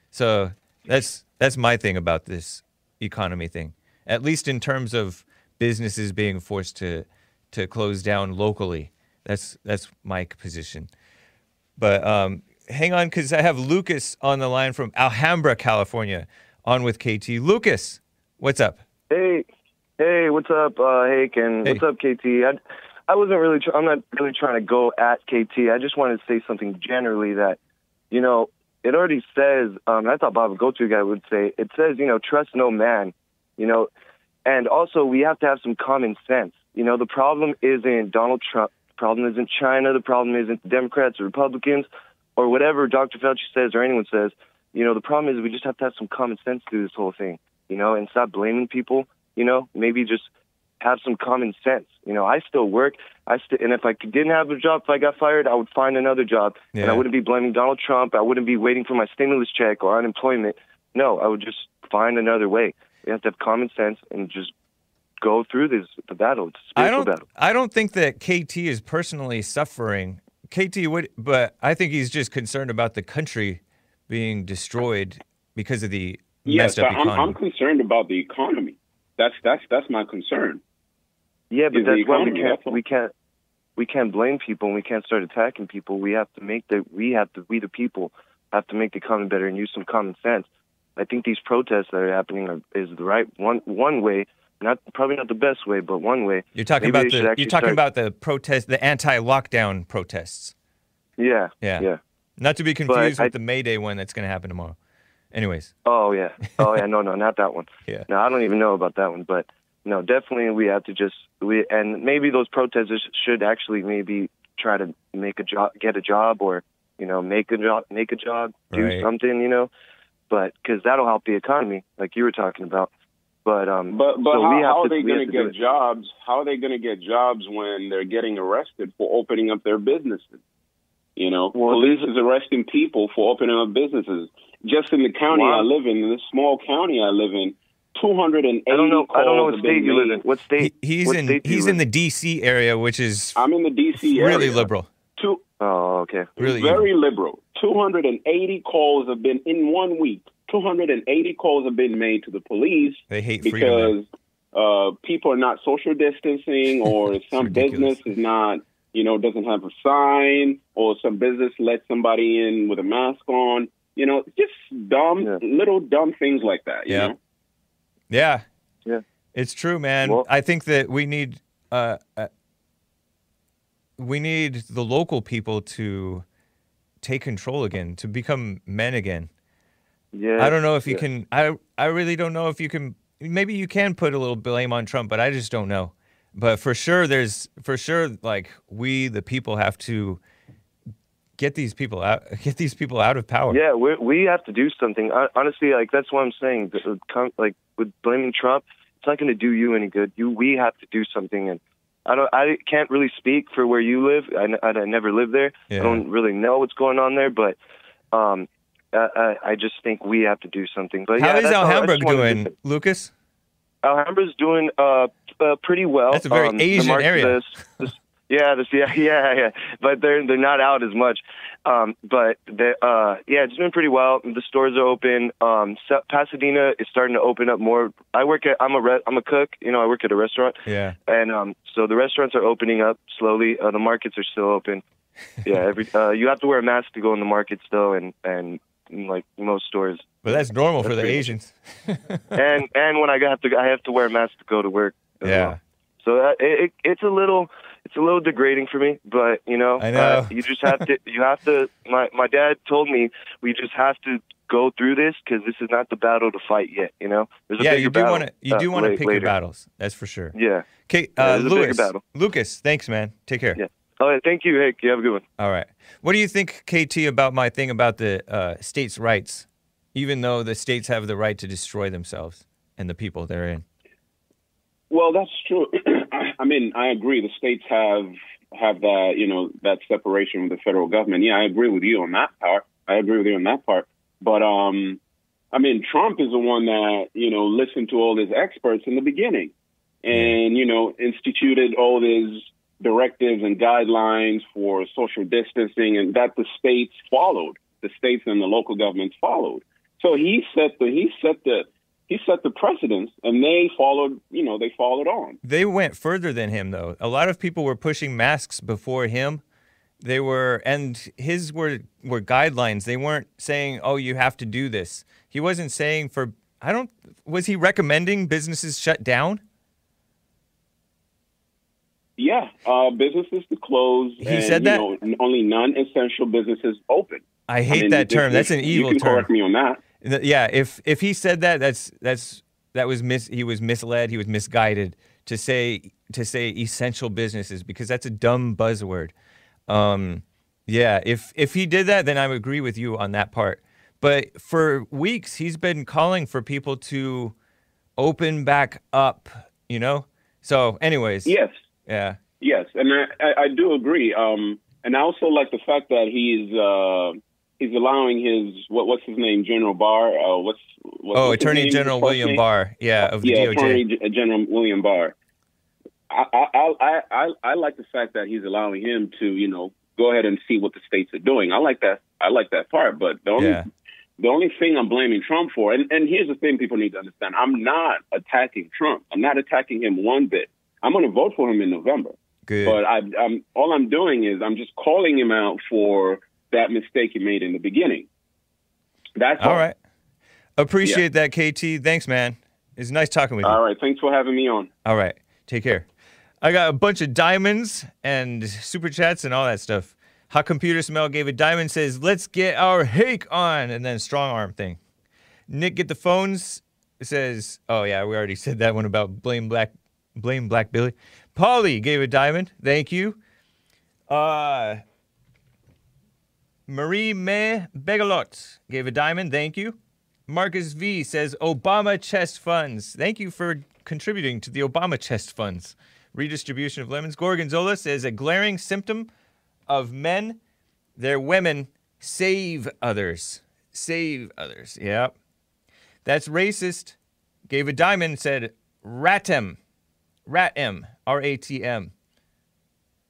So that's that's my thing about this economy thing. At least in terms of businesses being forced to to close down locally. That's that's my position. But um, hang on, because I have Lucas on the line from Alhambra, California, on with KT. Lucas, what's up? Hey, hey, what's up, uh, Hake, and Hey. what's up, KT? I, I wasn't really, tr- I'm not really trying to go at KT. I just wanted to say something generally that, you know, it already says. Um, I thought Bob Go-To guy would say it says, you know, trust no man, you know, and also we have to have some common sense. You know, the problem isn't Donald Trump. The problem isn't China. The problem isn't the Democrats or Republicans or whatever Dr. Fauci says or anyone says. You know, the problem is we just have to have some common sense through this whole thing, you know, and stop blaming people, you know, maybe just have some common sense. You know, I still work. I st- and if I didn't have a job, if I got fired, I would find another job, and I wouldn't be blaming Donald Trump. I wouldn't be waiting for my stimulus check or unemployment. No, I would just find another way. We have to have common sense and just go through this the battle. It's a I spiritual don't. battle. I don't think that KT is personally suffering. KT would, but I think he's just concerned about the country being destroyed because of the Yes, messed up I'm. I'm concerned about the economy. That's that's that's my concern. Yeah, but that's why we can't we can't we can't blame people and we can't start attacking people. We have to make the we have to we the people have to make the economy better and use some common sense. I think these protests that are happening are, is the right one one way, not probably not the best way, but one way. you're talking Maybe about the. You're talking start- about the protest, the anti-lockdown protests. Yeah, Yeah. yeah. Not to be confused I- with the May Day one that's going to happen tomorrow. Anyways, Oh yeah. Oh yeah. No, no, not that one. Yeah. No, I don't even know about that one. But no, definitely we have to just we and maybe those protesters should actually maybe try to make a job, get a job, or you know, make a job, make a job, do Right. something, you know. But because that'll help the economy, like you were talking about. But um, But but so how, we have how to, are they going to to get jobs? How are they going to get jobs when they're getting arrested for opening up their businesses? You know, Well, police is arresting people for opening up businesses. Just in the county Wow. I live in, in this small county I live in, 280 I don't know. I don't know what calls have state been you live in. What state? he, he's what in state do you he's in the D.C. area, which is I'm in the D.C. area. really liberal. Two, Oh, okay. Really very liberal. 280 calls have been in one week. 280 calls have been made to the police They hate freedom. because uh, people are not social distancing, or some business is not, you know, doesn't have a sign, or some business lets somebody in with a mask on. You know, just dumb, Yeah. little dumb things like that. You Yeah. know? Yeah. Yeah. It's true, man. Well- I think that we need uh, uh we need the local people to take control again, to become men again. Yeah. I don't know if you yeah. can I I really don't know if you can maybe you can put a little blame on Trump, but I just don't know. But for sure there's for sure like we the people have to get these people out get these people out of power. Yeah, we we have to do something. Honestly, like that's what I'm saying. The- the Like with blaming Trump, it's not going to do you any good. You, we have to do something. And I don't, I can't really speak for where you live. I I never lived there. Yeah. I don't really know what's going on there, but um, I, I, I just think we have to do something. But How yeah, is that's all. I just Alhambra doing, Lucas? Alhambra's doing uh, uh pretty well. That's a very Um, the Asian market area. is- is- yeah, this, yeah, yeah, yeah. But they're they're not out as much. Um, but they, uh, yeah, it's doing pretty well. The stores are open. Um, Sa- Pasadena is starting to open up more. I work at I'm a re- I'm a cook. You know, I work at a restaurant, Yeah. and um, so the restaurants are opening up slowly. Uh, the markets are still open. Yeah, every uh, you have to wear a mask to go in the market though, and and like most stores. But that's normal for the pretty- Asians. and and when I have to I have to wear a mask to go to work. Yeah. well. So that, it, it, it's a little it's a little degrading for me, but you know, I know. Uh, you just have to you have to. My my dad told me we just have to go through this because this is not the battle to fight yet. You know, there's a yeah, you do want to you uh, do want to late- pick your battles. That's for sure. Yeah. Okay, Yeah, uh, there's a Lewis. battle. Lucas, thanks, man. Take care. Yeah. Oh, yeah, thank you, Hank. You have a good one. All right. What do you think, KT, about my thing about the uh, states' rights, even though the states have the right to destroy themselves and the people they're in? Well, that's true. I mean, I agree. The states have have that, you know, that separation with the federal government. Yeah, I agree with you on that part. I agree with you on that part. But um, I mean, Trump is the one that you know listened to all his experts in the beginning, and you know instituted all these directives and guidelines for social distancing, and that the states followed. The states and the local governments followed. So he set the he set the he set the precedence, and they followed. You know, they followed on. They went further than him, though. A lot of people were pushing masks before him. They were, and his were were guidelines. They weren't saying, "Oh, you have to do this." He wasn't saying for. I don't. Was he recommending businesses shut down? Yeah, uh, businesses to close. He and, said you that? know, only non-essential businesses open. I I hate mean, that term. That's an evil You can term. correct me on that. Yeah, if if he said that, that's that's that was mis he was misled, he was misguided to say to say essential businesses because that's a dumb buzzword. Um, yeah, if if he did that, then I would agree with you on that part. But for weeks, he's been calling for people to open back up. You know, So, anyways, Yes, yeah, yes, and I, I, I do agree. Um, and I also like the fact that he's uh, he's allowing his what what's his name, General Barr. Uh, what's, what's Oh, what's Attorney? General William name? Barr, yeah, of the yeah, DOJ. Attorney G- General William Barr. I, I, I, I, I like the fact that he's allowing him to, you know, go ahead and see what the states are doing. I like that. I like that part. But the only, Yeah. the only thing I'm blaming Trump for, and, and here's the thing people need to understand: I'm not attacking Trump. I'm not attacking him one bit. I'm going to vote for him in November. Good. But I, I'm all I'm doing is I'm just calling him out for that mistake he made in the beginning. That's All right. Appreciate that, KT. Thanks, man. It's nice talking with you. All right. Thanks for having me on. All right. Take care. I got a bunch of diamonds and super chats and all that stuff. Hot Computer Smell gave a diamond, says, let's get our hake on, and then strong arm thing. Nick, get the phones, says, oh, yeah, we already said that one about blame Black, blame Black Billy. Polly gave a diamond. Thank you. Uh, Marie May Begalot gave a diamond. Thank you. Marcus V says Obama chest funds. Thank you for contributing to the Obama chest funds. Redistribution of lemons. Gorgonzola says a glaring symptom of men, their women save others. Save others. Yep. That's racist. Gave a diamond, said Ratem. Ratem. R A T M.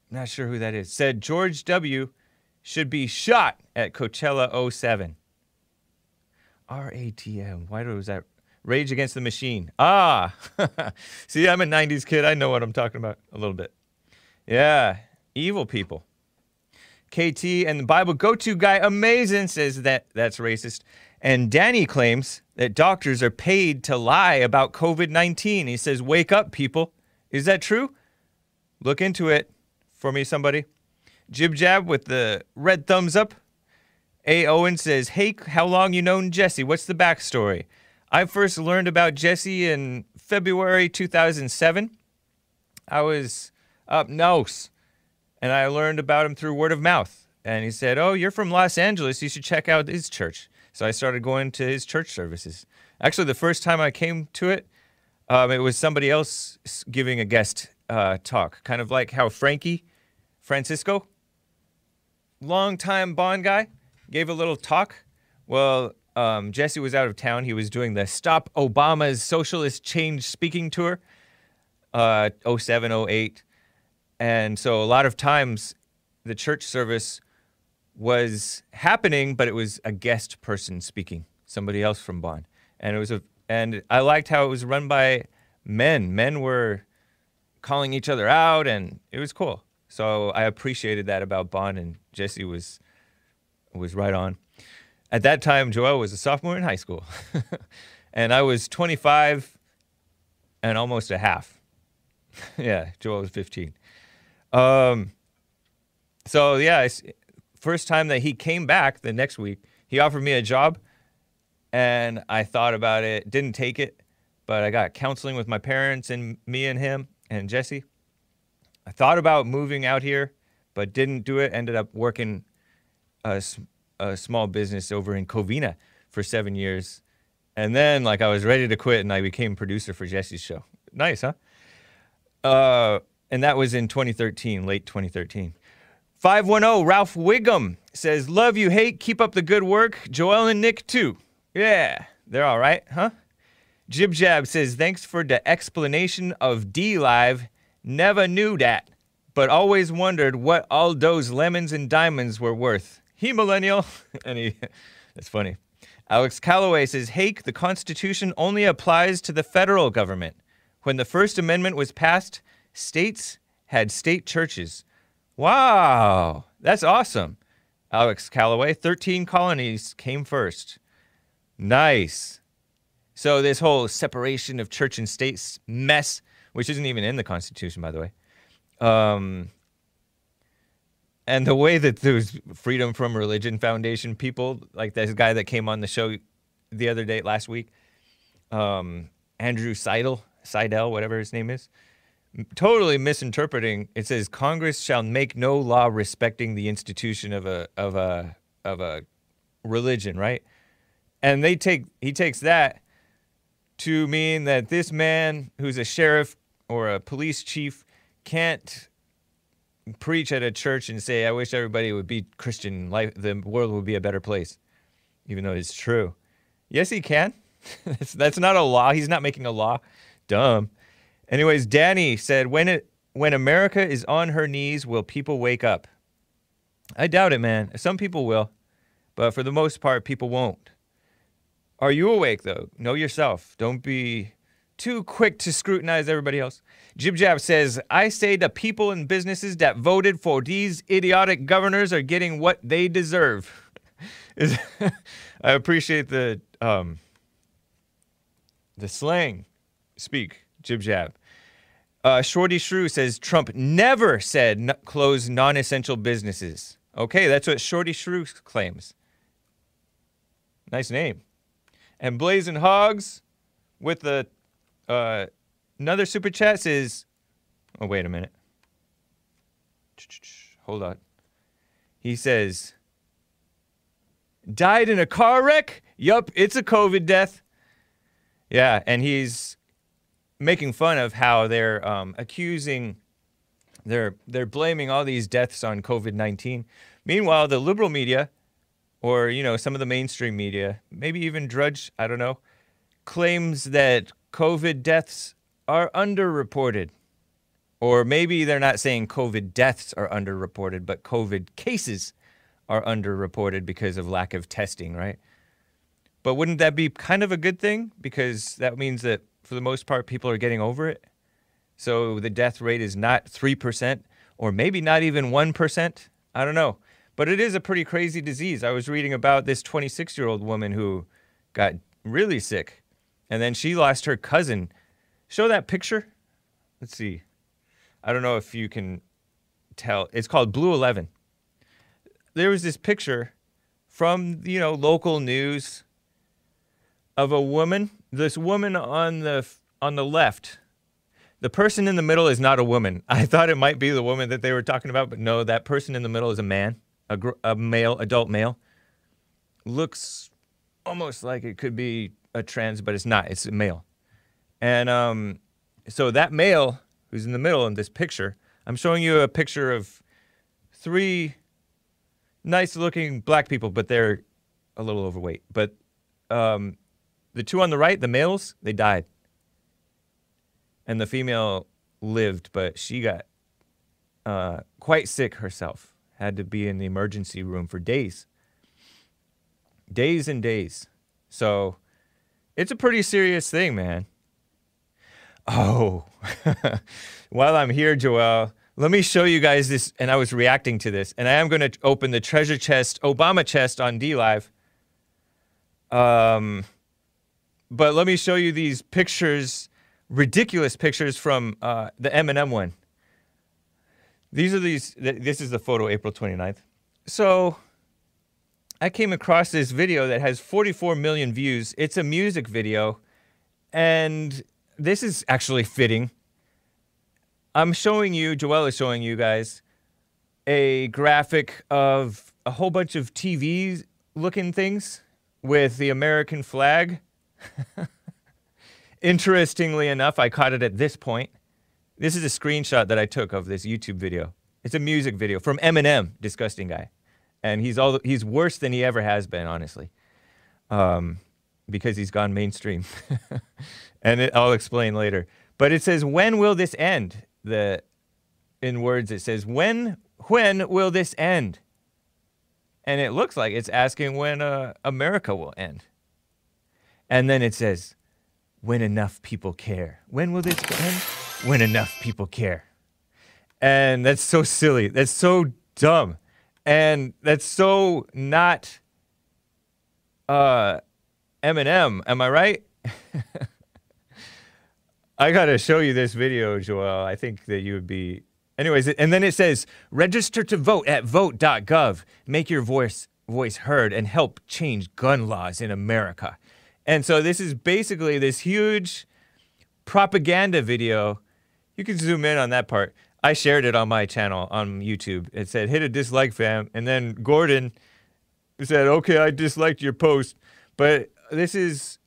Not sure who that is. Said George W. should be shot at Coachella 07. RATM. Why was that? Rage Against the Machine. Ah, see, I'm a 90s kid. I know what I'm talking about a little bit. Yeah, evil people. KT and the Bible go to guy, amazing, says that that's racist. And Danny claims that doctors are paid to lie about COVID 19. He says, Wake up, people. Is that true? Look into it for me, somebody. Jib Jab with the red thumbs up. A. Owen says, Hey, how long you known Jesse? What's the backstory? I first learned about Jesse in February 2007. I was up north and I learned about him through word of mouth. And he said, Oh, you're from Los Angeles. You should check out his church. So I started going to his church services. Actually, the first time I came to it, um, it was somebody else giving a guest uh, talk, kind of like how Frankie Francisco, longtime Bond guy, gave a little talk. Well, um, Jesse was out of town. He was doing the Stop Obama's Socialist Change speaking tour, uh, 07, 08. And so a lot of times the church service was happening, but it was a guest person speaking, somebody else from Bond. And it was a, and I liked how it was run by men. Men were calling each other out, and it was cool. So I appreciated that about Bond, and Jesse was was right on. At that time, Joel was a sophomore in high school, and I was 25 and almost a half. yeah, Joel was 15. Um, so yeah, first time that he came back the next week, he offered me a job, and I thought about it, didn't take it, but I got counseling with my parents and me and him and Jesse. I thought about moving out here, but didn't do it. Ended up working a small business over in Covina for seven years. And then, like, I was ready to quit and I became producer for Jesse's show. Nice, huh? Uh, and that was in 2013, late 2013. 510 Ralph Wiggum says, Love you, hate, keep up the good work. Joel and Nick, too. Yeah, they're all right, huh? Jib Jab says, Thanks for the explanation of DLive. Never knew that, but always wondered what all those lemons and diamonds were worth. He millennial. and he, that's funny. Alex Calloway says, Hake, the Constitution only applies to the federal government. When the First Amendment was passed, states had state churches. Wow, that's awesome. Alex Calloway, 13 colonies came first. Nice. So this whole separation of church and state mess, which isn't even in the Constitution, by the way, um, and the way that those Freedom from Religion Foundation people, like this guy that came on the show the other day, last week, um, Andrew Seidel, Seidel, whatever his name is, totally misinterpreting. It says Congress shall make no law respecting the institution of a of a of a religion, right? And they take he takes that to mean that this man who's a sheriff or a police chief can't preach at a church and say, I wish everybody would be Christian, life, the world would be a better place, even though it's true. Yes, he can. that's, that's not a law. He's not making a law. Dumb. Anyways, Danny said, when, it, when America is on her knees, will people wake up? I doubt it, man. Some people will, but for the most part, people won't. Are you awake, though? Know yourself. Don't be too quick to scrutinize everybody else. Jib Jab says, I say the people and businesses that voted for these idiotic governors are getting what they deserve. I appreciate the um, the slang speak, Jib Jab. Uh, Shorty Shrew says Trump never said n- close non essential businesses. Okay, that's what Shorty Shrew claims. Nice name. And Blazing Hogs with the uh, another super chat says, oh, wait a minute. Hold on. He says, died in a car wreck? Yup, it's a COVID death. Yeah, and he's making fun of how they're um, accusing, they're they're blaming all these deaths on COVID nineteen. Meanwhile, the liberal media, or you know some of the mainstream media, maybe even Drudge, I don't know, claims that COVID deaths are underreported. Or maybe they're not saying COVID deaths are underreported, but COVID cases are underreported because of lack of testing, right? But wouldn't that be kind of a good thing? Because that means that for the most part, people are getting over it. So the death rate is not 3%, or maybe not even 1%. I don't know. But it is a pretty crazy disease. I was reading about this 26 year old woman who got really sick, and then she lost her cousin. Show that picture. Let's see. I don't know if you can tell. It's called Blue 11. There was this picture from, you know, local news of a woman. This woman on the on the left. The person in the middle is not a woman. I thought it might be the woman that they were talking about, but no, that person in the middle is a man, a, gr- a male, adult male. Looks almost like it could be a trans, but it's not. It's a male. And um, so that male who's in the middle in this picture, I'm showing you a picture of three nice looking black people, but they're a little overweight. But um, the two on the right, the males, they died. And the female lived, but she got uh, quite sick herself. Had to be in the emergency room for days. Days and days. So it's a pretty serious thing, man. Oh, while I'm here, Joel, let me show you guys this. And I was reacting to this, and I am going to open the treasure chest, Obama chest on DLive. Um, but let me show you these pictures, ridiculous pictures from uh, the Eminem one. These are these. Th- this is the photo, April 29th. So I came across this video that has 44 million views. It's a music video, and this is actually fitting. I'm showing you, Joel is showing you guys, a graphic of a whole bunch of TV looking things with the American flag. Interestingly enough, I caught it at this point. This is a screenshot that I took of this YouTube video. It's a music video from Eminem, disgusting guy, and he's all he's worse than he ever has been, honestly, um, because he's gone mainstream, and it, I'll explain later. But it says, "When will this end?" The in words it says, "When when will this end?" And it looks like it's asking when uh, America will end. And then it says, when enough people care. When will this end? When enough people care. And that's so silly. That's so dumb. And that's so not uh, Eminem. Am I right? I got to show you this video, Joel. I think that you would be. Anyways, and then it says register to vote at vote.gov. Make your voice voice heard and help change gun laws in America. And so this is basically this huge propaganda video. You can zoom in on that part. I shared it on my channel on YouTube. It said, hit a dislike, fam. And then Gordon said, okay, I disliked your post. But this is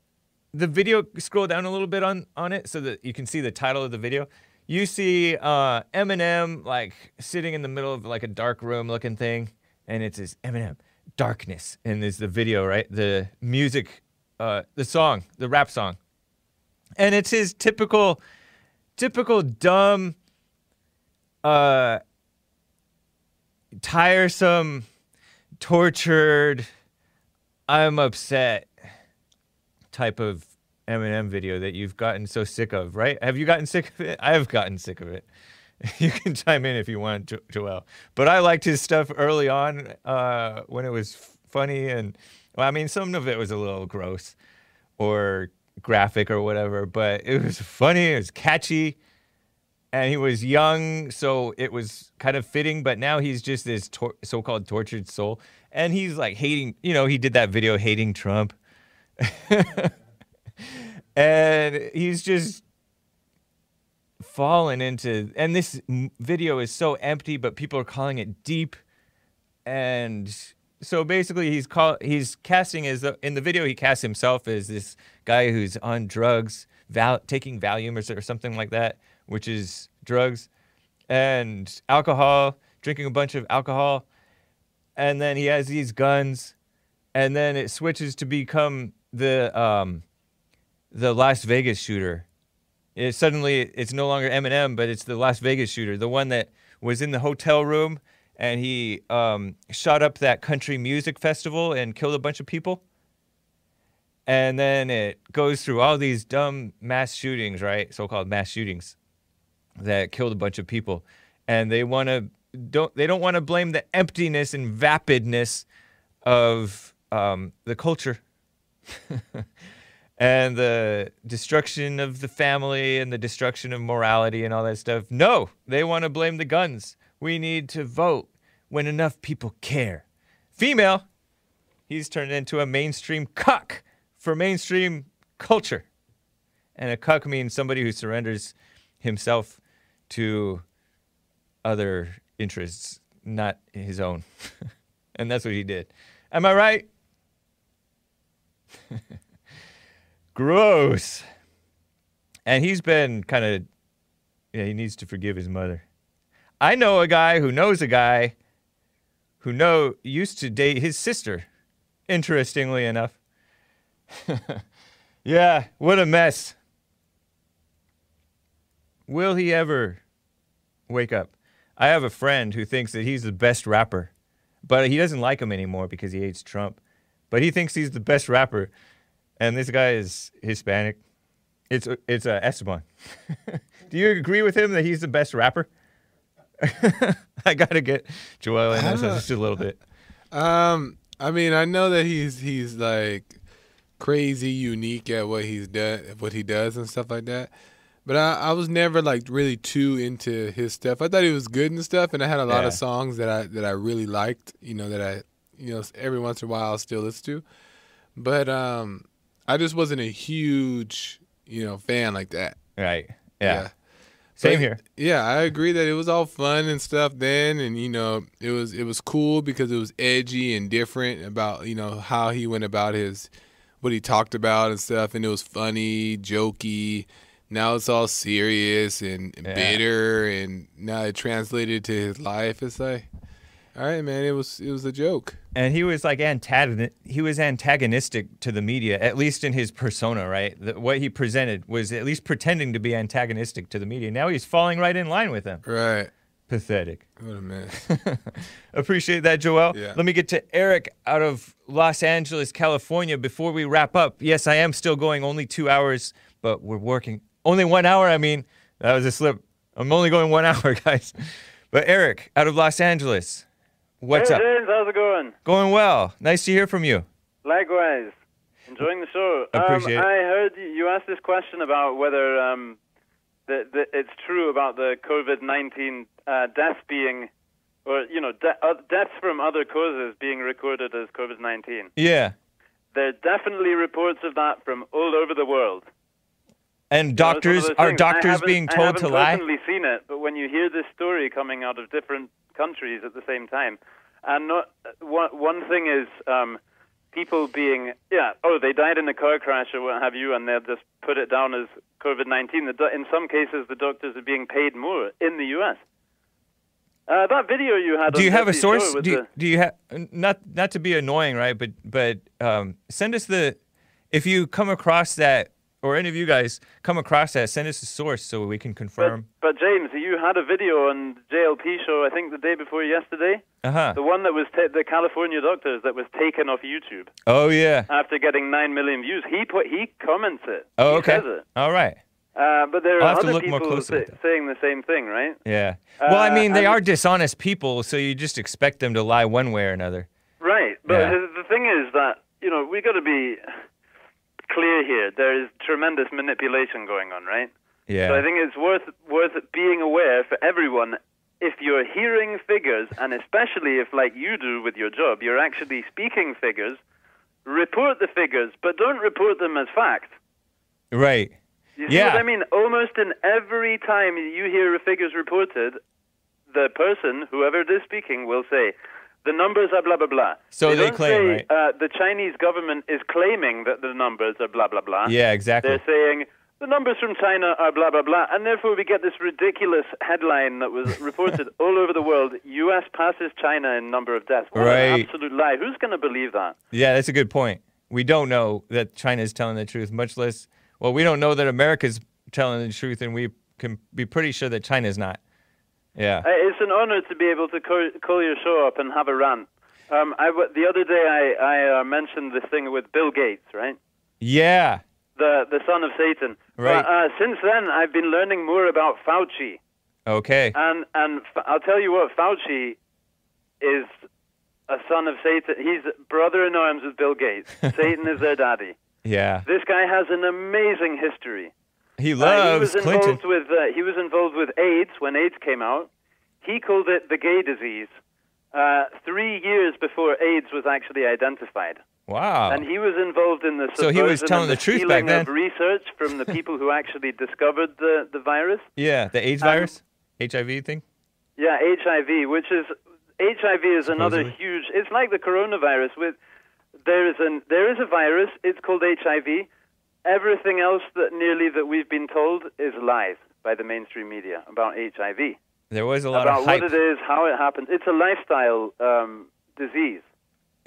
the video. Scroll down a little bit on, on it so that you can see the title of the video. you see uh, Eminem like sitting in the middle of like a dark room looking thing, and it's his Eminem darkness, and there's the video, right? The music, uh, the song, the rap song, and it's his typical, typical dumb, uh, tiresome, tortured, I'm upset type of Eminem video that you've gotten so sick of, right? Have you gotten sick of it? I have gotten sick of it. You can chime in if you want, Jo- Joel. But I liked his stuff early on uh, when it was funny, and well, I mean, some of it was a little gross or graphic or whatever, but it was funny. It was catchy, and he was young, so it was kind of fitting. But now he's just this tor- so-called tortured soul, and he's like hating. You know, he did that video hating Trump and he's just fallen into and this video is so empty but people are calling it deep and so basically he's call he's casting as the, in the video he casts himself as this guy who's on drugs val- taking valium or, or something like that which is drugs and alcohol drinking a bunch of alcohol and then he has these guns and then it switches to become the um, the Las Vegas shooter. It suddenly it's no longer Eminem, but it's the Las Vegas shooter, the one that was in the hotel room and he um, shot up that country music festival and killed a bunch of people. And then it goes through all these dumb mass shootings, right? So-called mass shootings that killed a bunch of people, and they want to don't they don't want to blame the emptiness and vapidness of um, the culture and the destruction of the family and the destruction of morality and all that stuff. No, they want to blame the guns. We need to vote when enough people care. Female, he's turned into a mainstream cuck for mainstream culture. And a cuck means somebody who surrenders himself to other interests, not his own. and that's what he did. Am I right? Gross. And he's been kind of, yeah, he needs to forgive his mother. I know a guy who knows a guy who know used to date his sister. Interestingly enough. yeah, what a mess. Will he ever wake up? I have a friend who thinks that he's the best rapper, but he doesn't like him anymore because he hates Trump. But he thinks he's the best rapper, and this guy is Hispanic. It's it's uh, Esteban. Do you agree with him that he's the best rapper? I gotta get Joel in this just a little bit. Um, I mean, I know that he's he's like crazy unique at what he's done, what he does and stuff like that. But I, I was never like really too into his stuff. I thought he was good and stuff, and I had a lot Yeah. of songs that I that I really liked. You know that I, you know, every once in a while I'll still listen to. But um, I just wasn't a huge, you know, fan like that. Right. Yeah. But, Same here. Yeah, I agree that it was all fun and stuff then, and you know, it was it was cool because it was edgy and different about you know how he went about his what he talked about and stuff, and it was funny, jokey. Now it's all serious and Yeah. bitter, and now it translated to his life. It's like, all right, man, it was it was a joke. and he was like antagoni- he was antagonistic to the media at least in his persona right the, what he presented was at least pretending to be antagonistic to the media now he's falling right in line with them Right. pathetic What a mess. appreciate that joel Yeah. let me get to eric out of los angeles california before we wrap up yes i am still going only two hours but we're working only one hour i mean that was a slip i'm only going one hour guys but eric out of los angeles what's hey, up James, how's it going? going well nice to hear from you Likewise. Enjoying the show. Appreciate it. um, I heard you- you asked this question about whether um, the, the, it's true about the COVID 19 uh, deaths being, or, you know, de- uh, deaths from other causes being recorded as COVID 19. yeah There are definitely reports of that from all over the world. And You know, it's one of doctors are. I doctors haven't- being I told haven't to lie? personally seen it, but when you hear this story coming out of different countries at the same time, and not, one one thing is um, people being yeah oh they died in a car crash or what have you and they'll just put it down as COVID nineteen. In some cases, the doctors are being paid more in the U.S. Uh, that video you had. Do on you have a source? Do you, do you have not not to be annoying, right? But but um, send us the if you come across that or any of you guys come across that, send us a source so we can confirm. but James, you had a video on the JLP show. I think the day before yesterday. Uh huh. The one that was the California doctors that was taken off YouTube Oh yeah. after getting nine million views. He put he comments it. Oh He okay. says it. All right. Uh, but there I'll are other look people saying the same thing, right? Yeah. Well, I Uh, mean, they are dishonest people, so you just expect them to lie one way or another. Right, but Yeah. the, the thing is that you know we got to be clear here. There is tremendous manipulation going on, right? Yeah. So I think it's worth worth being aware for everyone. If you're hearing figures, and especially if, like you do with your job, you're actually speaking figures, report the figures, but don't report them as fact. right. You see Yeah. what I mean? Almost in every time you hear figures reported, the person, whoever it is speaking, will say, the numbers are blah, blah, blah. So they don't claim, say, uh, the Chinese government is claiming that the numbers are blah, blah, blah. Yeah. Exactly. They're saying, the numbers from China are blah, blah, blah. And therefore, we get this ridiculous headline that was reported all over the world U.S. passes China in number of deaths. What an Right. absolute lie. Who's going to believe that? Yeah, that's a good point. We don't know that China is telling the truth, much less. Well, we don't know that America's telling the truth, and we can be pretty sure that China's not. Yeah. Uh, It's an honor to be able to call, call your show up and have a rant. Um, I the other day I, I uh, mentioned this thing with Bill Gates, right? Yeah. The the son of Satan. Right. But, uh, since then, I've been learning more about Fauci, Okay. and and F- I'll tell you what, Fauci is a son of Satan. He's brother in arms with Bill Gates. Satan is their daddy. Yeah. This guy has an amazing history. He Uh, he loves was Clinton. involved with uh, he was involved with AIDS when AIDS came out. He called it the gay disease. Uh, three years before AIDS was actually identified, Wow. and he was involved in the. So he was telling and the truth back then. of research from the people who actually discovered the the virus. yeah, the AIDS Um, virus, HIV thing. Yeah, HIV, which is HIV is another huge. It's like the coronavirus. With there is an there is a virus. It's called HIV. Everything else that nearly that we've been told is lies by the mainstream media about HIV, There was a lot about of hype. what it is, how it happens. It's a lifestyle um, disease.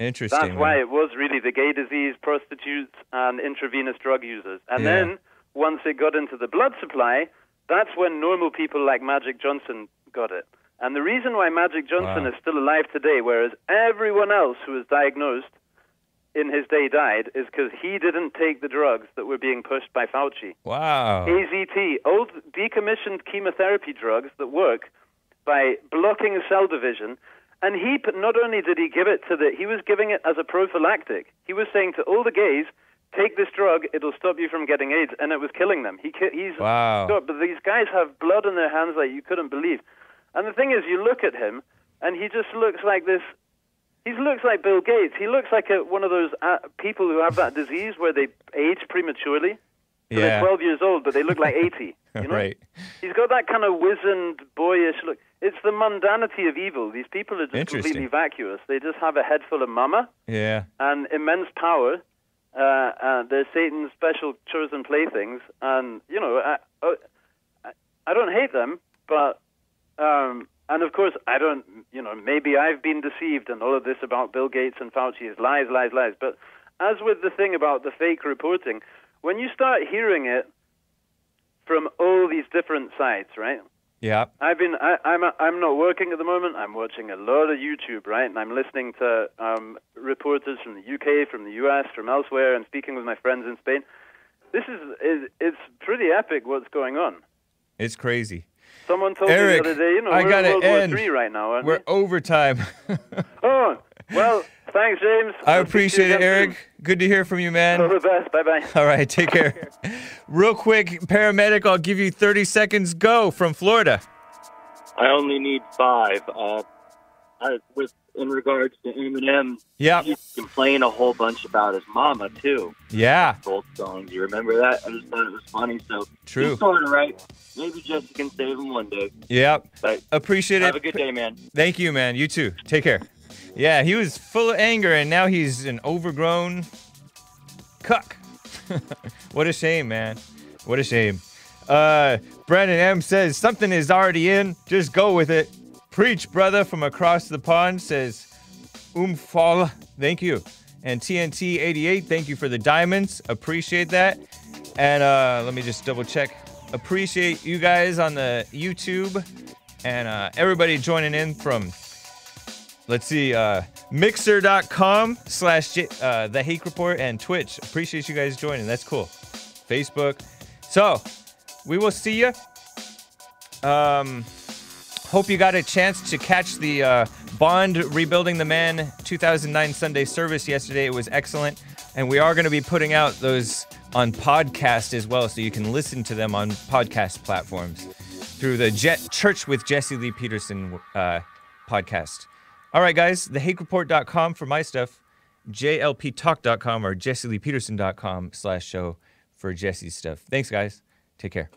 Interesting. That's why it was really the gay disease, prostitutes, and intravenous drug users. And Yeah. then once it got into the blood supply, that's when normal people like Magic Johnson got it. And the reason why Magic Johnson Wow. is still alive today, whereas everyone else who was diagnosed in his day died, is because he didn't take the drugs that were being pushed by Fauci. Wow. AZT, old decommissioned chemotherapy drugs that work by blocking cell division. And he not only did he give it to the, he was giving it as a prophylactic. He was saying to all the gays, take this drug, it'll stop you from getting AIDS, and it was killing them. He he's Wow. God, but these guys have blood on their hands like you couldn't believe. And the thing is, you look at him, and he just looks like this. He looks like Bill Gates. He looks like a, one of those uh, people who have that disease where they age prematurely. So Yeah. they're 12 years old, but they look like 80. You know? Right. He's got that kind of wizened, boyish look. It's the mundanity of evil. These people are just completely vacuous. They just have a head full of mama Yeah. and immense power. Uh, uh, they're Satan's special chosen playthings. And, you know, I, I, I don't hate them, but, um, and of course, I don't, you know, maybe I've been deceived and all of this about Bill Gates and Fauci is lies, lies, lies. But as with the thing about the fake reporting, when you start hearing it from all these different sides, right? Yeah. I've been I, I'm I'm not working at the moment. I'm watching a lot of YouTube, right? And I'm listening to um, reporters from the UK, from the US, from elsewhere, and speaking with my friends in Spain. This is, is it's pretty epic what's going on. It's crazy. Someone told Erik, me the other day, you know, I we're gotta in World War end. Right now, aren't We're we? overtime. Oh, well, thanks, James. I I'll speak to you appreciate it, Erik. soon. Good to hear from you, man. All the best. Bye bye. All right, take care. Real quick, paramedic, I'll give you 30 seconds. Go from Florida. I only need five. Uh, I, with in regards to Eminem, Yeah. he complained a whole bunch about his mama too. Yeah. Both songs. You remember that? I just thought it was funny. So True. he's sort of right. Maybe Jesse can save him one day. Yep. But Appreciate have it. Have a good day, man. Thank you, man. You too. Take care. Yeah, he was full of anger, and now he's an overgrown cuck. what a shame, man. What a shame. Uh, Brandon M says something is already in. Just go with it. Preach, brother, from across the pond says, Umfal, thank you. And TNT88, thank you for the diamonds. Appreciate that. And uh, let me just double check. Appreciate you guys on the YouTube and uh, everybody joining in from, let's see, uh, mixer.com slash uh, the Hake Report and Twitch. Appreciate you guys joining. That's cool. Facebook. So, we will see you. Um, hope you got a chance to catch the uh, Bond Rebuilding the Man 2009 Sunday service yesterday. It was excellent. And we are going to be putting out those on podcast as well, so you can listen to them on podcast platforms through the Jet Church with Jesse Lee Peterson uh, podcast. All right, guys, thehakereport.com for my stuff, jlptalk.com or jesseleepeterson.com slash show for Jesse's stuff. Thanks, guys. Take care.